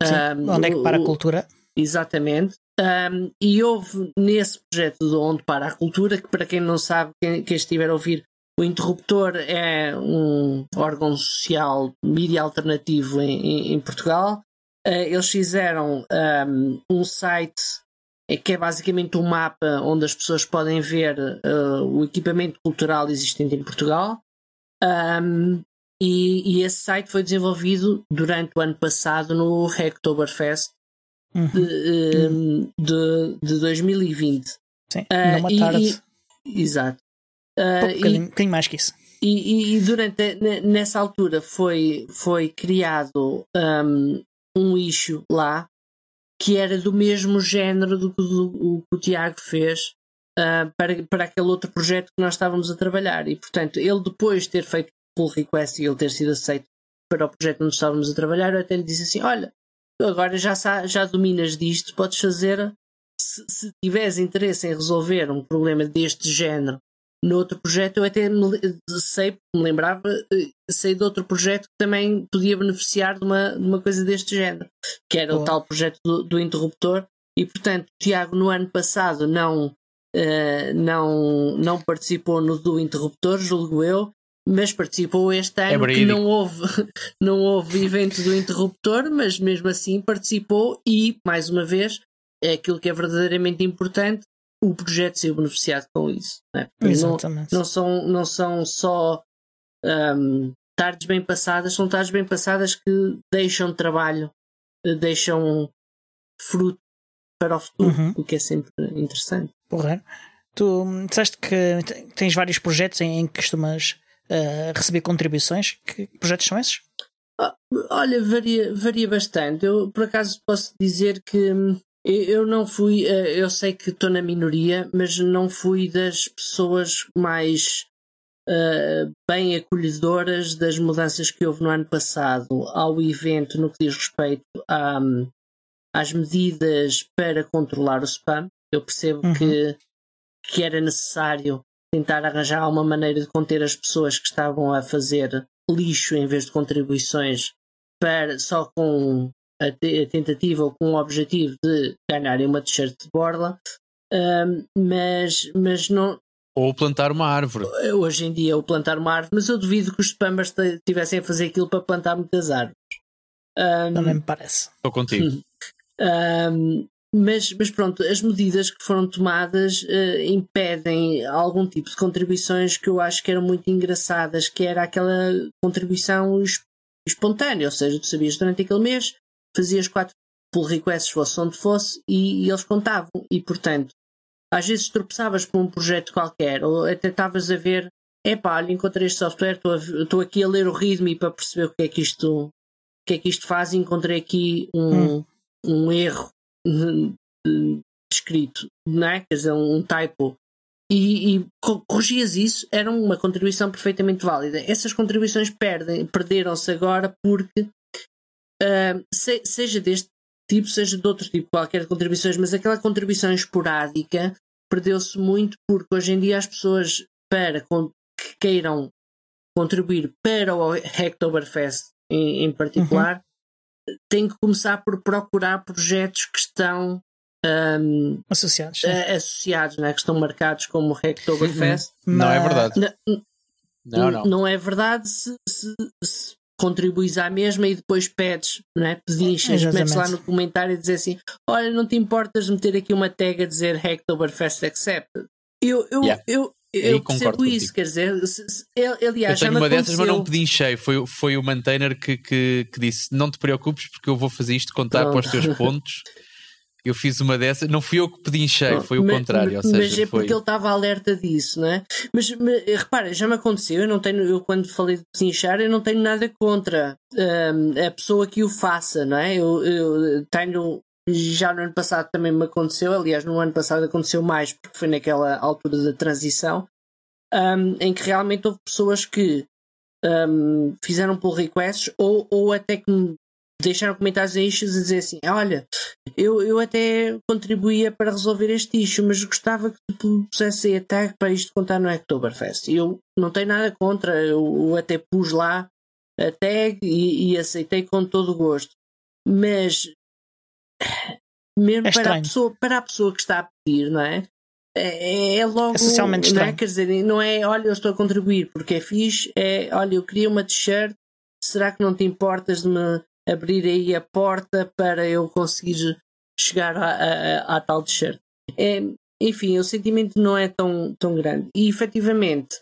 Sim, um, onde é que para a cultura? Exatamente. Um, e houve nesse projeto do Onde para a Cultura, que para quem não sabe, quem, quem estiver a ouvir, o Interruptor é um órgão social, mídia alternativo em, em, em Portugal. Uh, eles fizeram um, um, site que é basicamente um mapa onde as pessoas podem ver uh, o equipamento cultural existente em Portugal. Um, e, e, esse site foi desenvolvido durante o ano passado no Hacktoberfest uhum. de, um, de, de 2020. Sim, uh, numa tarde. E, exato. Uh, um bocadinho, e, bocadinho mais que isso. E, e, durante nessa altura foi, foi criado um, um issue lá que era do mesmo género do que o que o Tiago fez uh, para, para aquele outro projeto que nós estávamos a trabalhar. E portanto, ele depois de ter feito pull request e ele ter sido aceito para o projeto onde estávamos a trabalhar, eu até lhe disse assim: Olha, agora já, já dominas disto, podes fazer. Se, se tiveres interesse em resolver um problema deste género no outro projeto eu até me, sei, me lembrava, eh, sei de outro projeto que também podia beneficiar de uma, de uma coisa deste género, que era o tal projeto do, do, interruptor, e portanto Tiago no ano passado não, uh, não, não participou no do interruptor, julgo eu, mas participou este é ano é que não houve, não houve evento do interruptor, mas mesmo assim participou e, mais uma vez, é aquilo que é verdadeiramente importante, o projeto ser beneficiado com isso. Né? Exatamente. Não, não, são, não são só um, tardes bem passadas, são tardes bem passadas que deixam trabalho, eh, deixam fruto para o futuro, uhum. o que é sempre interessante. Porra. Tu disseste que tens vários projetos em, que costumas uh, receber contribuições. Que projetos são esses? Ah, olha, varia, varia bastante. Eu, por acaso, posso dizer que hum, eu não fui, eh, eu sei que estou na minoria, mas não fui das pessoas mais uh, bem acolhedoras das mudanças que houve no ano passado ao evento no que diz respeito a, às medidas para controlar o spam. Eu percebo uhum. que, que era necessário tentar arranjar uma maneira de conter as pessoas que estavam a fazer lixo em vez de contribuições para só com a, a tentativa ou com o objetivo de ganharem uma t-shirt de borla, um, mas, mas não. Ou plantar uma árvore. Hoje em dia, ou plantar uma árvore, mas eu duvido que os spammers tivessem a fazer aquilo para plantar muitas árvores. Um, Também me parece. Estou contigo. Um, mas, mas pronto, as medidas que foram tomadas uh, impedem algum tipo de contribuições que eu acho que eram muito engraçadas, que era aquela contribuição espontânea, ou seja, tu sabias durante aquele mês fazias quatro pull requests, fosse onde fosse, e, e eles contavam. E portanto, às vezes tropeçavas por um projeto qualquer, ou até estavas a ver, epá, olha, encontrei este software, estou aqui a ler o README para perceber o que é que isto, o que é que isto faz, e encontrei aqui um, hum. um erro escrito, não é? Quer dizer, um typo. E, e corrigias isso, era uma contribuição perfeitamente válida. Essas contribuições perderam-se agora porque uh, se, seja deste tipo, seja de outro tipo, qualquer de contribuições, mas aquela contribuição esporádica perdeu-se muito porque hoje em dia as pessoas para que queiram contribuir para o Hacktoberfest em, em particular uhum. têm que começar por procurar projetos que estão um, associados, associados né? que estão marcados como Hacktoberfest. Uhum. Não é verdade. Não, não, não. não é verdade se, se, se contribuis à mesma e depois pedes, não é? Pedinchas, metes lá no comentário e dizer assim: Olha, não te importas de meter aqui uma tag a dizer Hacktoberfest Accepted. Eu, eu, yeah. eu, eu percebo isso, quer dizer, se, se, aliás, eu tenho uma dessas, mas não pedinchei. Foi, foi o maintainer que, que, que, disse: Não te preocupes, porque eu vou fazer isto contar Pronto. para os teus pontos. eu fiz uma dessas, não fui eu que pedi encher, foi o mas, contrário. Ou seja, mas é foi... porque ele estava alerta disso, não é? Mas, mas, repara, já me aconteceu, eu não tenho, eu quando falei de pedinchar, eu não tenho nada contra um, a pessoa que o faça, não é? Eu, eu, tenho, já no ano passado também me aconteceu, aliás, no ano passado aconteceu mais, porque foi naquela altura da transição, um, em que realmente houve pessoas que um, fizeram pull requests ou, ou até que me deixaram comentários em issues e dizer assim: Olha, eu, eu até contribuía para resolver este issue, mas gostava que tu pusesse a tag para isto contar no Oktoberfest. Eu não tenho nada contra, eu até pus lá a tag e, e aceitei com todo o gosto. Mas mesmo é para, a pessoa, para a pessoa que está a pedir, não é? É, é logo. É socialmente não é? Quer dizer, não é olha, eu estou a contribuir porque é fixe, é olha, eu queria uma t-shirt, será que não te importas de me abrir aí a porta para eu conseguir chegar à, tal t-shirt. É, enfim, o sentimento não é tão, tão grande. E efetivamente,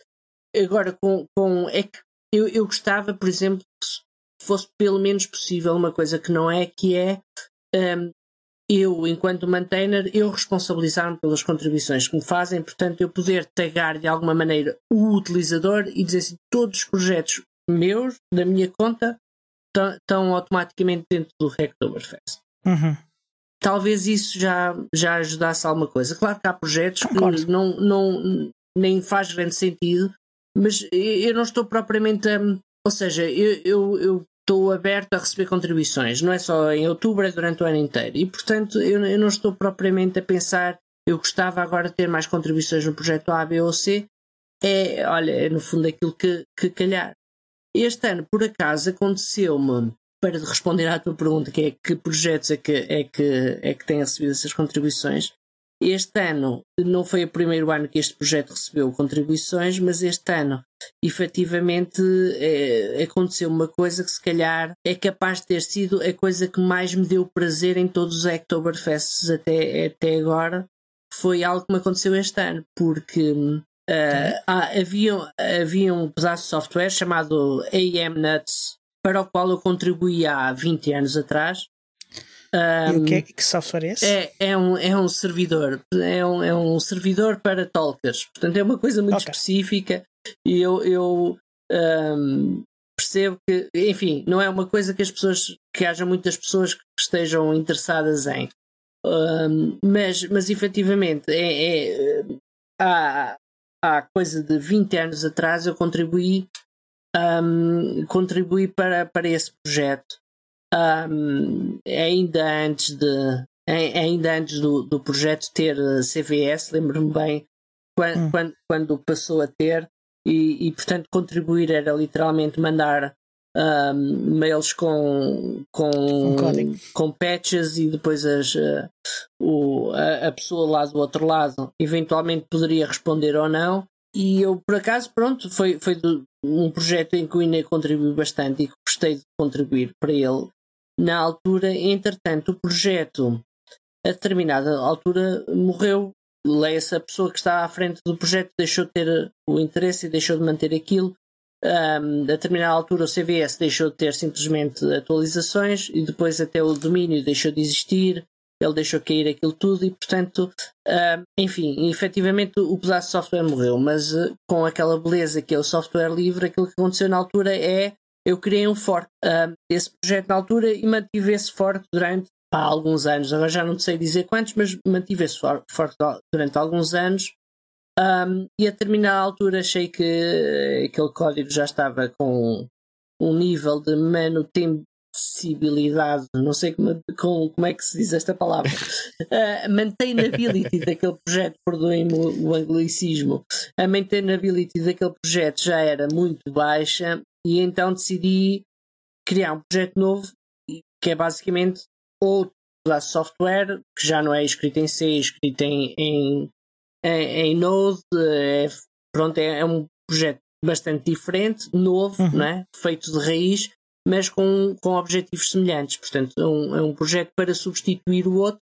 agora com, com é que eu, eu gostava, por exemplo, que fosse pelo menos possível uma coisa que não é, que é um, eu, enquanto maintainer, eu responsabilizar-me pelas contribuições que me fazem, portanto, eu poder tagar de alguma maneira o utilizador e dizer assim, todos os projetos meus, da minha conta, estão automaticamente dentro do Hacktoberfest. Uhum. Talvez isso já, já ajudasse alguma coisa. Claro que há projetos Concordo. que não, não, nem faz grande sentido, mas eu não estou propriamente a. Ou seja, eu, eu, eu estou aberto a receber contribuições, não é só em outubro, é durante o ano inteiro. E portanto, eu, eu não estou propriamente a pensar, eu gostava agora de ter mais contribuições no projeto A, B ou C. É, olha, é no fundo aquilo que, que calhar. Este ano, por acaso, aconteceu-me, para responder à tua pergunta, que é que projetos é que, é que, é que têm recebido essas contribuições, este ano não foi o primeiro ano que este projeto recebeu contribuições, mas este ano efetivamente é, aconteceu uma coisa que se calhar é capaz de ter sido a coisa que mais me deu prazer em todos os Oktoberfests até, até agora. Foi algo que me aconteceu este ano, porque Uh, havia, havia um pedaço de software chamado AM Nuts para o qual eu contribuí há 20 anos atrás. Um, e o que, é, que software é esse? É, é, um, é um servidor, é um, é um servidor para talkers, portanto é uma coisa muito okay. específica e eu, eu um, percebo que, enfim, não é uma coisa que as pessoas, que haja muitas pessoas que estejam interessadas em. Um, mas, mas efetivamente é, é, há, há coisa de 20 anos atrás eu contribuí um, contribuí para, para esse projeto um, ainda antes de ainda antes do, do projeto ter CVS, lembro-me bem quando, hum. quando, quando, passou a ter e, e, portanto contribuir era literalmente mandar um, mails com, com, um com patches e depois as, uh, o, a, a, pessoa lá do outro lado eventualmente poderia responder ou não. E eu, por acaso, pronto, foi, foi um projeto em que o INE contribuiu bastante e gostei de contribuir para ele. Na altura, entretanto, o projeto, a determinada altura, morreu. Leia-se a pessoa que estava à frente do projeto deixou de ter o interesse e deixou de manter aquilo um, a determinada altura o CVS deixou de ter simplesmente atualizações e depois até o domínio deixou de existir, ele deixou cair aquilo tudo e portanto, um, enfim, efetivamente o pedaço de software morreu, mas uh, com aquela beleza que é o software livre, aquilo que aconteceu na altura é eu criei um fork um, desse projeto na altura e mantive esse fork durante pá, alguns anos, agora já não sei dizer quantos, mas mantive esse fork, durante alguns anos um, e a determinada altura achei que aquele código já estava com um nível de possibilidade, não sei como, como, é que se diz esta palavra, a maintainability daquele projeto, perdoem-me o, o anglicismo, a maintainability daquele projeto já era muito baixa e então decidi criar um projeto novo que é basicamente outro software que já não é escrito em C, é escrito em, em, em Node, é, pronto, é, é um projeto bastante diferente, novo, uhum. né? feito de raiz, mas com, com objetivos semelhantes. Portanto, é um, é um projeto para substituir o outro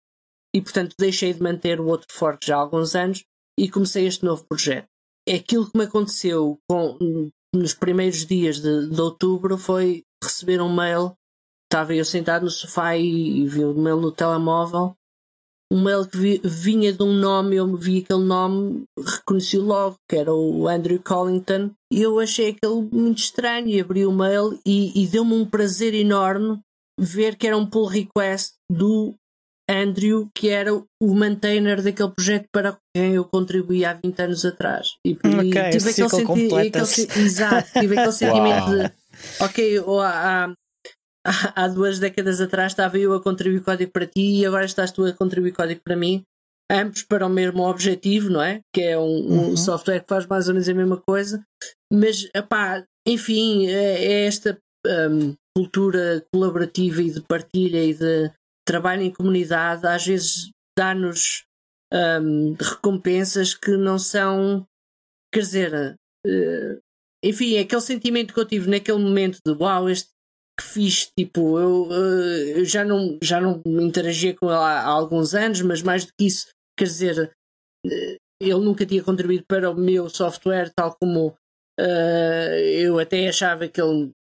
e, portanto, deixei de manter o outro fork já há alguns anos e comecei este novo projeto. Aquilo que me aconteceu com, nos primeiros dias de, de outubro foi receber um mail. Estava eu sentado no sofá e, e vi o mail no telemóvel um mail que vi, vinha de um nome, eu vi aquele nome, reconheci logo, que era o Andrew Collington, e eu achei aquele muito estranho e abri o mail e, e deu-me um prazer enorme ver que era um pull request do Andrew, que era o maintainer daquele projeto para quem eu contribuí há 20 anos atrás. E, okay, tive aquele, senti aquele, exato, tive aquele sentimento de ok, ou há, há duas décadas atrás estava eu a contribuir código para ti e agora estás tu a contribuir código para mim, ambos para o mesmo objetivo, não é? Que é um, um uhum. software que faz mais ou menos a mesma coisa, mas enfim, é, é esta um, cultura colaborativa e de partilha e de trabalho em comunidade, às vezes dá-nos um, recompensas que não são, quer dizer, uh, enfim, aquele sentimento que eu tive naquele momento de uau, este fiz, tipo, eu, eh, eu, já, não, já não interagia com ele há, há, alguns anos, mas mais do que isso, quer dizer, eh, ele nunca tinha contribuído para o meu software, tal como uh, eu até achava que ele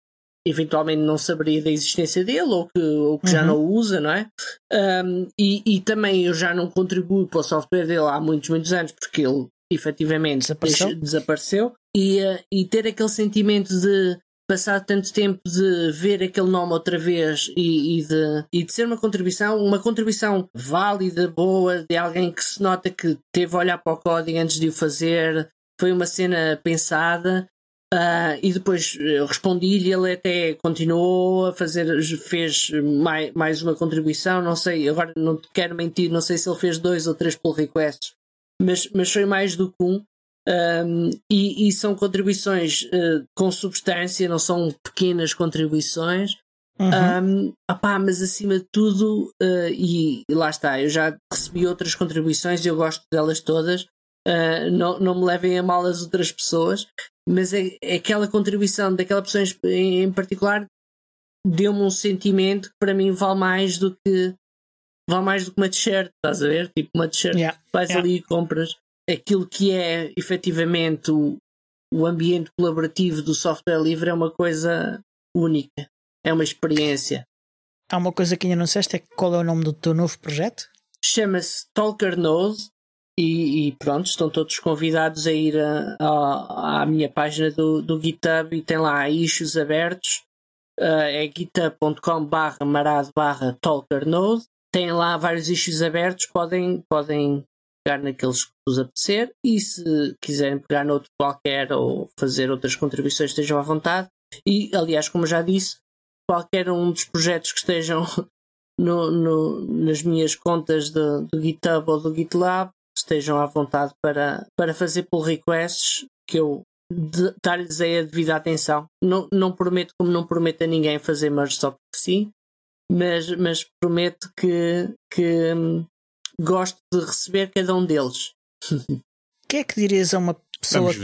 eventualmente não saberia da existência dele ou que, ou que uhum. já não o usa, não é? Um, e, e também eu já não contribuo para o software dele há muitos, muitos anos, porque ele efetivamente desapareceu, desapareceu e, uh, e ter aquele sentimento de passado tanto tempo de ver aquele nome outra vez e, e, de, e de ser uma contribuição, uma contribuição válida, boa, de alguém que se nota que teve a olhar para o código antes de o fazer, foi uma cena pensada. Uh, e depois respondi-lhe, ele até continuou a fazer, fez mais, mais uma contribuição, não sei, agora não quero mentir, não sei se ele fez dois ou três pull requests, mas, mas foi mais do que um. Um, e, e, são contribuições uh, com substância, não são pequenas contribuições. Uhum. Um, opá, mas acima de tudo, uh, e, e, lá está, eu já recebi outras contribuições e eu gosto delas todas. Uh, não, não me levem a mal as outras pessoas, mas é, é aquela contribuição daquela pessoa em, em particular deu-me um sentimento que para mim vale mais do que vale mais do que uma t-shirt, estás a ver? Tipo uma t-shirt yeah. vais yeah. ali e compras aquilo que é efetivamente o, o ambiente colaborativo do software livre é uma coisa única, é uma experiência. Há uma coisa que ainda não disseste, é qual é o nome do teu novo projeto? Chama-se Talker Node e, e, pronto, estão todos convidados a ir a, a, à minha página do, do GitHub e tem lá issues abertos. Uh, é github.com barra marado barra talker node tem lá vários issues abertos podem, podem pegar naqueles que vos apetecer e se quiserem pegar noutro qualquer ou fazer outras contribuições estejam à vontade. E, aliás, como já disse, qualquer um dos projetos que estejam no, no, nas minhas contas do, do GitHub ou do GitLab estejam à vontade para, para fazer pull requests que eu dar-lhes a devida atenção. Não, não prometo, como não prometo a ninguém fazer merge só porque sim, mas, mas prometo que, que hum, gosto de receber cada um deles. O que é que dirias a uma pessoa que,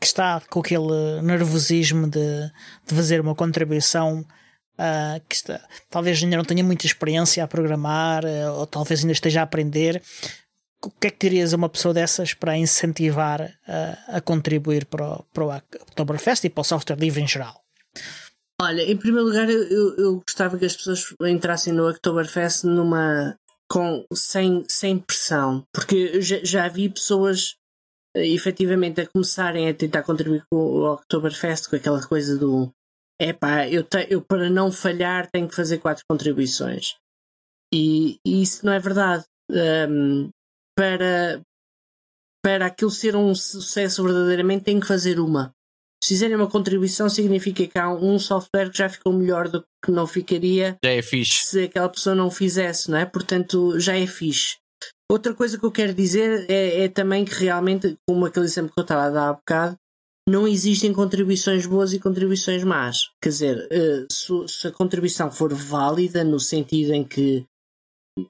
que está com aquele nervosismo de, de fazer uma contribuição Uh, que está, talvez ainda não tenha muita experiência a programar, uh, ou talvez ainda esteja a aprender. O que é que dirias a uma pessoa dessas para incentivar uh, a contribuir para o, para o Oktoberfest e para o software livre em geral? Olha, em primeiro lugar, eu, eu, eu gostava que as pessoas entrassem no Oktoberfest numa, com, sem, sem pressão, porque já, já vi pessoas uh, efetivamente a começarem a tentar contribuir com o Oktoberfest com aquela coisa do epá, eu, te, eu para não falhar tenho que fazer quatro contribuições. E, e isso não é verdade. Um, para, para aquilo ser um sucesso verdadeiramente tem que fazer uma. Se fizerem uma contribuição, significa que há um software que já ficou melhor do que não ficaria já é fixe. se aquela pessoa não fizesse, não é? Portanto, já é fixe. Outra coisa que eu quero dizer é, é também que realmente, como aquele exemplo que eu estava a dar há bocado, não existem contribuições boas e contribuições más. Quer dizer, eh, se, a contribuição for válida, no sentido em que,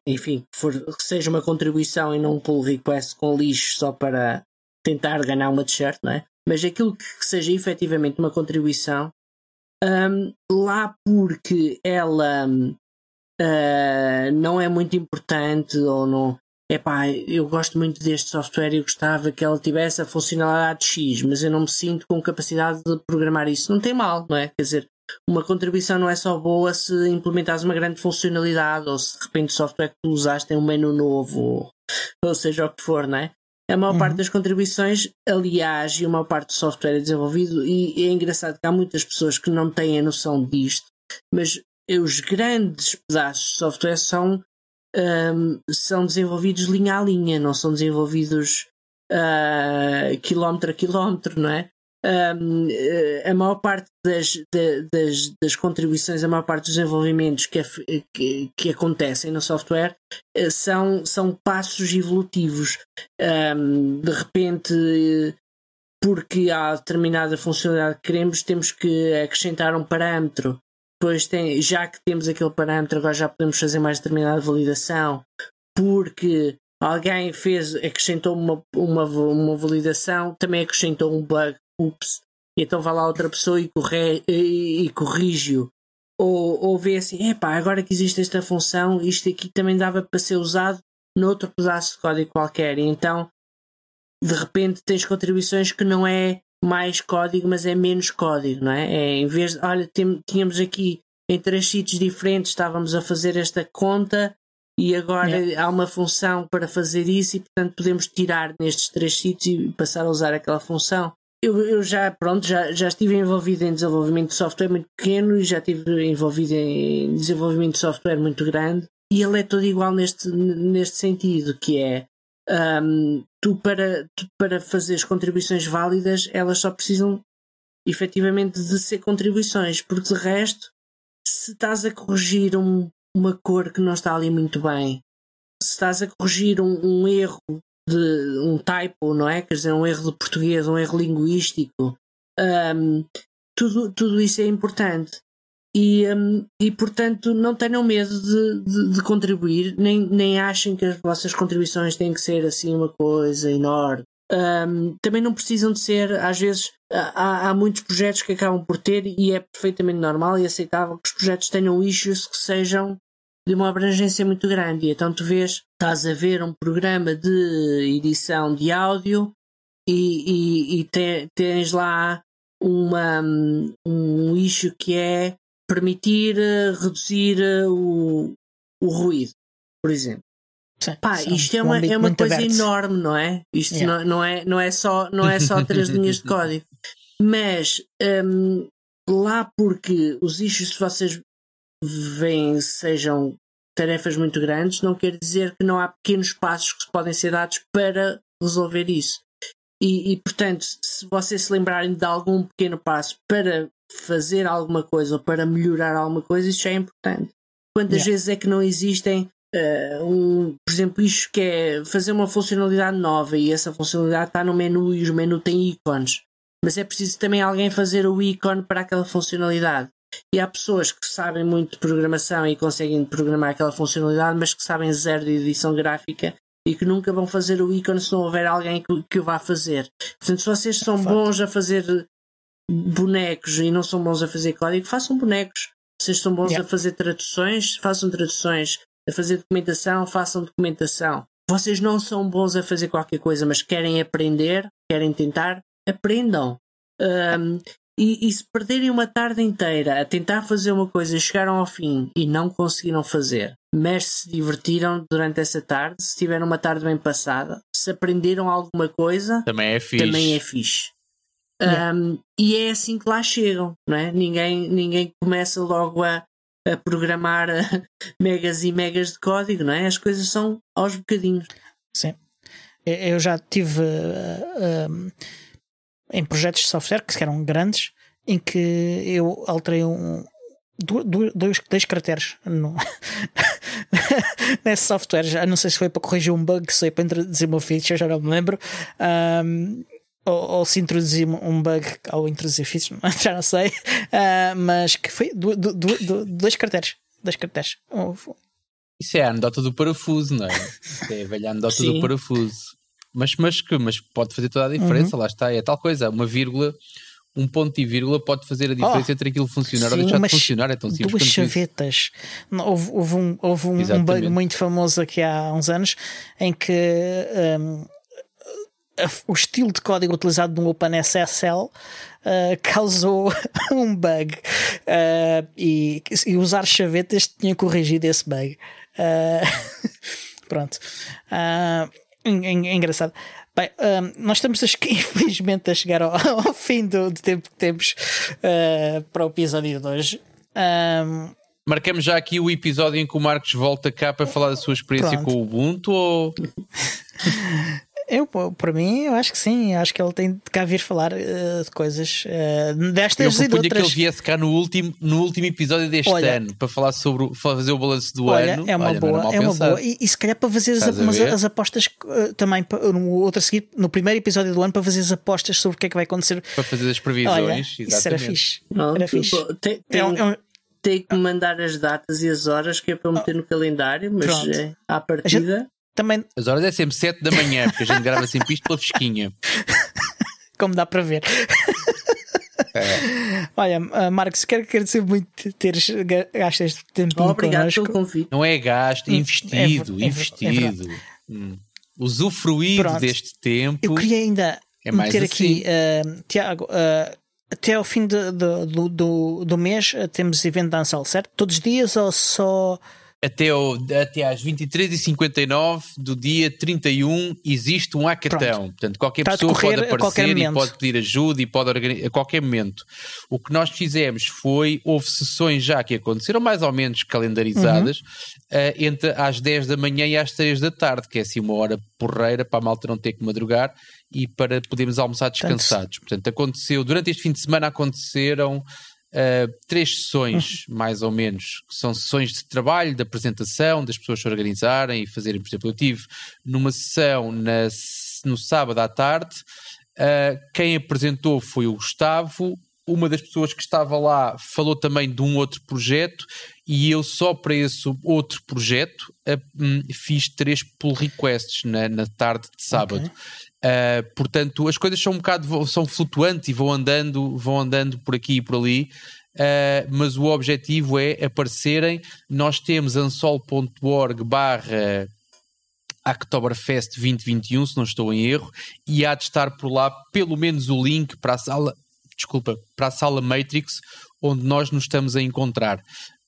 enfim, for, que seja uma contribuição e não um pull request com lixo só para tentar ganhar uma t-shirt, não é? Mas aquilo que seja efetivamente uma contribuição, um, lá porque ela uh, não é muito importante ou não, epá, eu gosto muito deste software e gostava que ela tivesse a funcionalidade X, mas eu não me sinto com capacidade de programar isso. Não tem mal, não é? Quer dizer, uma contribuição não é só boa se implementares uma grande funcionalidade ou se de repente o software que tu usaste tem um menu novo, ou seja o que for, não é? A maior uhum. parte das contribuições, aliás, e a maior parte do software é desenvolvido, e é engraçado que há muitas pessoas que não têm a noção disto, mas os grandes pedaços de software são um, são desenvolvidos linha a linha, não são desenvolvidos uh, quilómetro a quilómetro, não é? Um, eh, a maior parte das, das, das, contribuições, a maior parte dos desenvolvimentos que, que, que acontecem no software eh, são, são passos evolutivos. Um, de repente, porque há determinada funcionalidade que queremos, temos que acrescentar um parâmetro depois tem, já que temos aquele parâmetro, agora já podemos fazer mais determinada validação, porque alguém fez, acrescentou uma, uma, uma validação, também acrescentou um bug, ups, e então vai lá outra pessoa e, corre, e, e corrige-o. Ou, ou vê assim, epá, agora que existe esta função, isto aqui também dava para ser usado noutro pedaço de código qualquer. E então, de repente, tens contribuições que não é mais código, mas é menos código, não é? é em vez de, olha, tínhamos aqui em três sítios diferentes, estávamos a fazer esta conta e agora yeah. há uma função para fazer isso e portanto podemos tirar nestes três sítios e passar a usar aquela função. Eu, eu já, pronto, já, já estive envolvido em desenvolvimento de software muito pequeno e já estive envolvido em desenvolvimento de software muito grande. E ele é todo igual neste, neste sentido, que é um, tu, para, tu para fazeres contribuições válidas, elas só precisam efetivamente de ser contribuições, porque de resto, se estás a corrigir um, uma cor que não está ali muito bem, se estás a corrigir um, um erro de um typo, não é? Quer dizer, um erro de português, um erro linguístico, um, tudo, tudo isso é importante. E, um, e portanto não tenham medo de, de, de, contribuir, nem, nem achem que as vossas contribuições têm que ser assim uma coisa enorme. Um, também não precisam de ser, às vezes há, há muitos projetos que acabam por ter e é perfeitamente normal e aceitável que os projetos tenham issues que sejam de uma abrangência muito grande. E então tu vês, estás a ver um programa de edição de áudio e, e, e te, tens lá uma, um issue que é permitir uh, reduzir uh, o, o ruído, por exemplo. Sim, Pá, sim, isto é uma, é uma coisa aberto. enorme, não é? Isto yeah. não, não, é, não, é só, não é só três linhas de código. Mas um, lá porque os issues, se vocês veem, sejam tarefas muito grandes, não quer dizer que não há pequenos passos que podem ser dados para resolver isso. E, e, portanto, se vocês se lembrarem de algum pequeno passo para fazer alguma coisa ou para melhorar alguma coisa, isso já é importante. Quantas yeah. vezes é que não existem, uh, um, por exemplo, isto que é fazer uma funcionalidade nova e essa funcionalidade está no menu e o menu tem ícones, mas é preciso também alguém fazer o ícone para aquela funcionalidade. E há pessoas que sabem muito de programação e conseguem programar aquela funcionalidade, mas que sabem zero de edição gráfica e que nunca vão fazer o ícone se não houver alguém que, que o vá fazer. Portanto, se vocês são bons a fazer bonecos e não são bons a fazer código, façam bonecos. Vocês são bons yeah. a fazer traduções, façam traduções. A fazer documentação, façam documentação. Vocês não são bons a fazer qualquer coisa, mas querem aprender, querem tentar, aprendam. Um, e, e, se perderem uma tarde inteira a tentar fazer uma coisa, chegaram ao fim e não conseguiram fazer, mas se divertiram durante essa tarde, se tiveram uma tarde bem passada, se aprenderam alguma coisa, também é fixe. Também é fixe. Um, e é assim que lá chegam, não é? Ninguém, ninguém começa logo a, a programar megas e megas de código, não é? As coisas são aos bocadinhos. Sim. Eu já tive uh, uh, em projetos de software que eram grandes, em que eu alterei um, dois, dois caracteres no, nesse software. Já não sei se foi para corrigir um bug, se foi para introduzir uma feature, já não me lembro. Um, ou, ou, se introduzir um bug ao introduzir features, já não sei. Uh, mas que foi do, do, do, dois caracteres. Dois caracteres. Isso é a anedota do parafuso, não é? Isso é a velha anedota Sim. do parafuso. Mas, mas, que, mas pode fazer toda a diferença, uhum. lá está. É tal coisa, uma vírgula um ponto e vírgula pode fazer a diferença oh, entre aquilo funcionar sim, ou deixar de funcionar. É tão simples Duas chavetas. Houve, houve, um, houve um, um, bug muito famoso aqui há uns anos em que um, o estilo de código utilizado no OpenSSL uh, causou um bug uh, e, e, usar chavetas tinha corrigido esse bug. Uh, pronto. Uh, é, é engraçado. Bem, um, nós estamos, a, infelizmente, a chegar ao, ao fim do, do, tempo que temos uh, para o episódio de hoje. Um, Marcamos já aqui o episódio em que o Marcos volta cá para falar da sua experiência pronto. com o Ubuntu ou. Eu, para mim, eu acho que sim. Acho que ele tem de cá vir falar uh, de coisas uh, destas eu e de outras. que ele viesse cá no último, no último episódio deste Olha, ano para falar sobre fazer o balanço do Olha, ano. É uma Olha, boa, é uma boa. E, e, se calhar para fazer as, as, as, apostas uh, também no outro seguir, no primeiro episódio do ano, para fazer as apostas sobre o que é que vai acontecer. Para fazer as previsões. Olha, isso era fixe. Não, era fixe. Tem, tem, é um, é um, tem que mandar as datas e as horas que é para meter no calendário, mas é, à partida. Também... As horas é sempre 7 da manhã, porque a gente grava sempre isto pela fresquinha. Como dá para ver. É. Olha, uh, Marcos, quero agradecer muito teres gasto este tempo oh, Obrigado connosco. pelo convite. Não é gasto, é investido, é, é, investido. É hum. Usufruído Pronto. deste tempo. Eu queria ainda é meter aqui, assim. uh, Tiago, uh, até ao fim de, de, do, do, do mês uh, temos evento dançal, certo? Todos os dias ou só até, o, até às 23h59 do dia 31 existe um hackathon. Pronto. Portanto, qualquer Está pessoa pode aparecer e pode pedir ajuda e pode organizar a qualquer momento. O que nós fizemos foi, houve sessões já que aconteceram mais ou menos calendarizadas uhum. uh, entre às 10 da manhã e às 3 da tarde, que é assim uma hora porreira para a malta não ter que madrugar e para podermos almoçar descansados. Portanto, aconteceu, durante este fim de semana aconteceram uh, três sessões, uhum. mais ou menos, que são sessões de trabalho, de apresentação, das pessoas se organizarem e fazerem, por exemplo, eu tive numa sessão na, no sábado à tarde, uh, quem apresentou foi o Gustavo, uma das pessoas que estava lá falou também de um outro projeto e eu só para esse outro projeto uh, fiz três pull requests na, na tarde de sábado. Okay. Uh, portanto, as coisas são um bocado são flutuantes e vão andando, vão andando por aqui e por ali. Uh, mas o objetivo é aparecerem. Nós temos ansol.org barra Oktoberfest 2021, se não estou em erro, e há de estar por lá pelo menos o link para a sala, desculpa, para a sala Matrix, onde nós nos estamos a encontrar.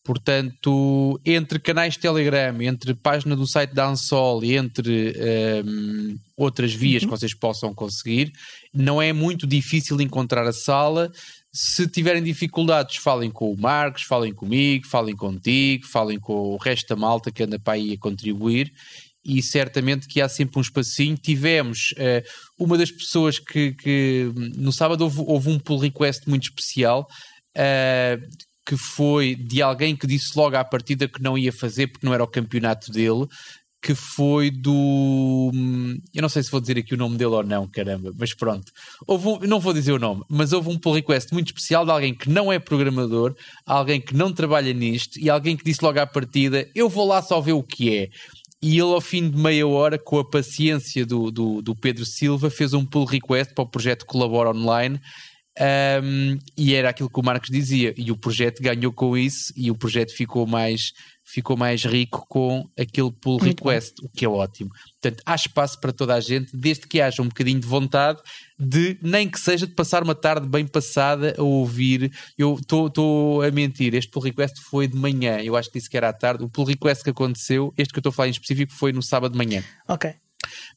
Portanto, entre canais de Telegram, entre página do site da Ansol e entre um, outras vias uhum. que vocês possam conseguir, não é muito difícil encontrar a sala. Se tiverem dificuldades, falem com o Marcos, falem comigo, falem contigo, falem com o resto da malta que anda para aí a contribuir. E certamente que há sempre um espacinho. Tivemos uh, uma das pessoas que, que no sábado houve, houve um pull request muito especial. Uh, que foi de alguém que disse logo à partida que não ia fazer porque não era o campeonato dele, que foi do. Eu não sei se vou dizer aqui o nome dele ou não, caramba, mas pronto. Houve um, não vou dizer o nome, mas houve um pull request muito especial de alguém que não é programador, alguém que não trabalha nisto e alguém que disse logo à partida: Eu vou lá só ver o que é. E ele, ao fim de meia hora, com a paciência do, do, do Pedro Silva, fez um pull request para o projeto Colabora Online um, e era aquilo que o Marcos dizia, e o projeto ganhou com isso, e o projeto ficou mais, ficou mais rico com aquele pull request, o que é ótimo. Portanto, há espaço para toda a gente, desde que haja um bocadinho de vontade de, nem que seja de passar uma tarde bem passada a ouvir. Eu estou a mentir, este pull request foi de manhã, eu acho que disse que era à tarde. O pull request que aconteceu, este que eu estou a falar em específico, foi no sábado de manhã. Ok.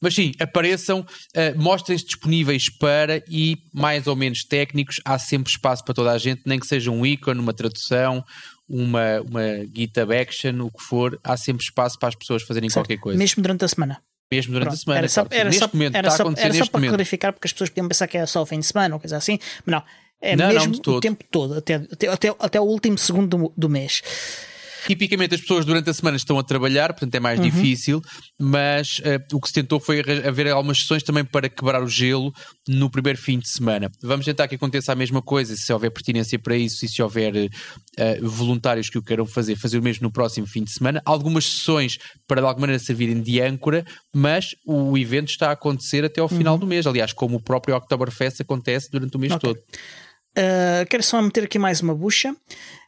Mas sim, apareçam, uh, mostrem-se disponíveis para e mais ou menos técnicos. Há sempre espaço para toda a gente, nem que seja um ícone, uma tradução, uma, uma GitHub Action, o que for. Há sempre espaço para as pessoas fazerem certo. qualquer coisa. Mesmo durante a semana. Mesmo durante Pronto, a semana. Era só, claro. era neste só, momento, era está só, era só para momento. clarificar, porque as pessoas podiam pensar que era só o fim de semana ou coisa assim, mas não. É Não, não, mesmo todo. o tempo todo, até, até, até, até o último segundo do, do mês. Tipicamente as pessoas durante a semana estão a trabalhar, portanto é Uhum. mais difícil, mas eh, o que se tentou foi haver algumas sessões também para quebrar o gelo no primeiro fim de semana. Vamos tentar que aconteça a mesma coisa, se houver pertinência para isso e se houver eh, voluntários que o queiram fazer, fazer o mesmo no próximo fim de semana. Algumas sessões para de alguma maneira servirem de âncora, mas o evento está a acontecer até ao final do mês. Aliás, como o próprio Oktoberfest acontece durante o mês Uhum. Ok. todo. Uh, quero só meter aqui mais uma bucha.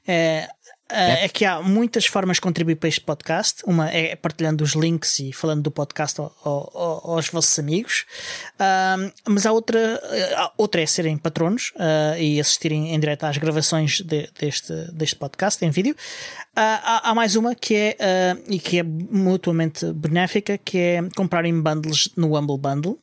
É, uh, é que há muitas formas de contribuir para este podcast. Uma é partilhando os links e falando do podcast ao- ao- aos vossos amigos. Mas há outra, outra é serem patronos uh, e assistirem em direto às gravações de- deste, deste podcast em vídeo. Uh, há, há mais uma que é uh, e que é mutuamente benéfica, que é comprarem bundles no Humble Bundle.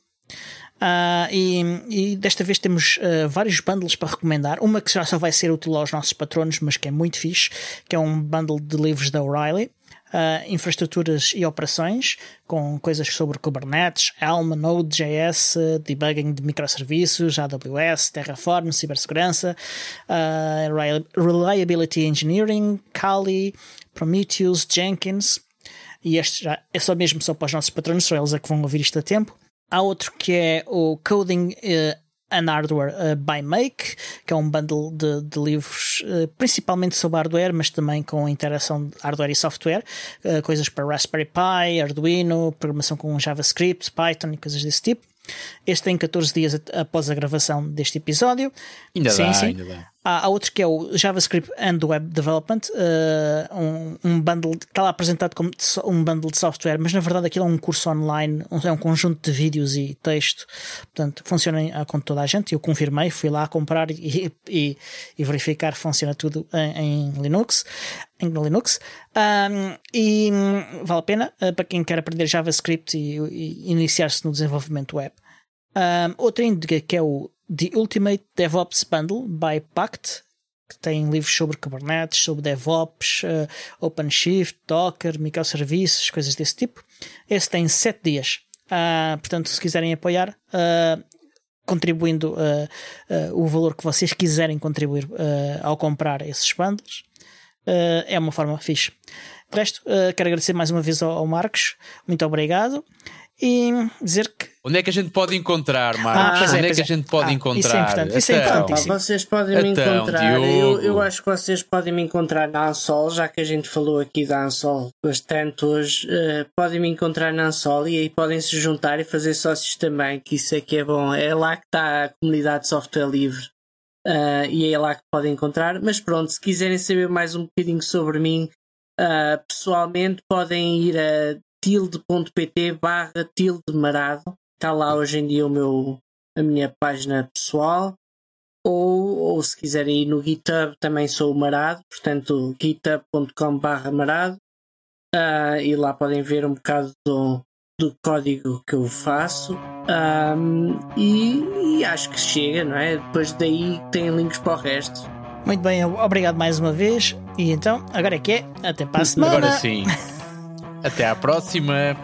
Ah, e, e desta vez temos ah, vários bundles para recomendar. Uma que já só vai ser útil aos nossos patronos, mas que é muito fixe, que é um bundle de livros da O'Reilly. ah, infraestruturas e operações, com coisas sobre Kubernetes, Helm, Node.js, debugging de microserviços, AWS, Terraform, cibersegurança, ah, Reliability Engineering, Kali, Prometheus, Jenkins. E este já é só mesmo só para os nossos patronos, são eles a que vão ouvir isto a tempo. Há outro que é o Coding eh, and Hardware eh, by Make, que é um bundle de, de livros eh, principalmente sobre hardware, mas também com interação de hardware e software, coisas para Raspberry Pi, Arduino, programação com JavaScript, Python e coisas desse tipo. Este tem 14 dias após a gravação deste episódio. Ainda sim, dá, sim. ainda dá. Há, há outro que é o JavaScript and Web Development, eh, um, um bundle está lá apresentado como um bundle de software, mas na verdade aquilo é um curso online, um- é um conjunto de vídeos e texto, portanto funciona ah, com toda a gente. Eu confirmei, fui lá comprar e, e, e verificar funciona tudo em, em Linux. Em Linux Ahm, e vale a pena eh, para quem quer aprender JavaScript e, e iniciar-se no desenvolvimento web. Um, outra índica que é o The Ultimate DevOps Bundle by Pact, que tem livros sobre Kubernetes, sobre DevOps, uh, OpenShift, Docker, microserviços, coisas desse tipo. Esse tem 7 dias. Ah, portanto, se quiserem apoiar, ah, contribuindo ah, o valor que vocês quiserem contribuir ao comprar esses bundles, é uma forma fixe. De resto, quero agradecer mais uma vez ao Marcos. Muito obrigado. E dizer que Onde é que a gente pode encontrar, Ah, Marcos? pois é, Onde é que a é. gente pode Ah, isso é encontrar? importante, isso é importante. Vocês podem me Então, encontrar. Eu, eu acho que vocês podem me encontrar na Ansol, já que a gente falou aqui da Ansol bastante hoje. eh, podem me encontrar na Ansol e aí podem se juntar e fazer sócios também, que isso é que é bom. É lá que está a comunidade de software livre. eh, e é lá que podem encontrar. Mas pronto, se quiserem saber mais um bocadinho sobre mim, eh, pessoalmente podem ir a tilde.pt barra tilde marado. Está lá hoje em dia o meu, a minha página pessoal ou, ou se quiserem ir no GitHub também sou o Marado, portanto github.com.br Marado Ah, e lá podem ver um bocado do, do código que eu faço Ahm, e, e acho que chega, não é? Depois daí tem links para o resto. Muito bem, obrigado mais uma vez. E então, agora é que é. Até para a semana. Agora sim. Até à próxima!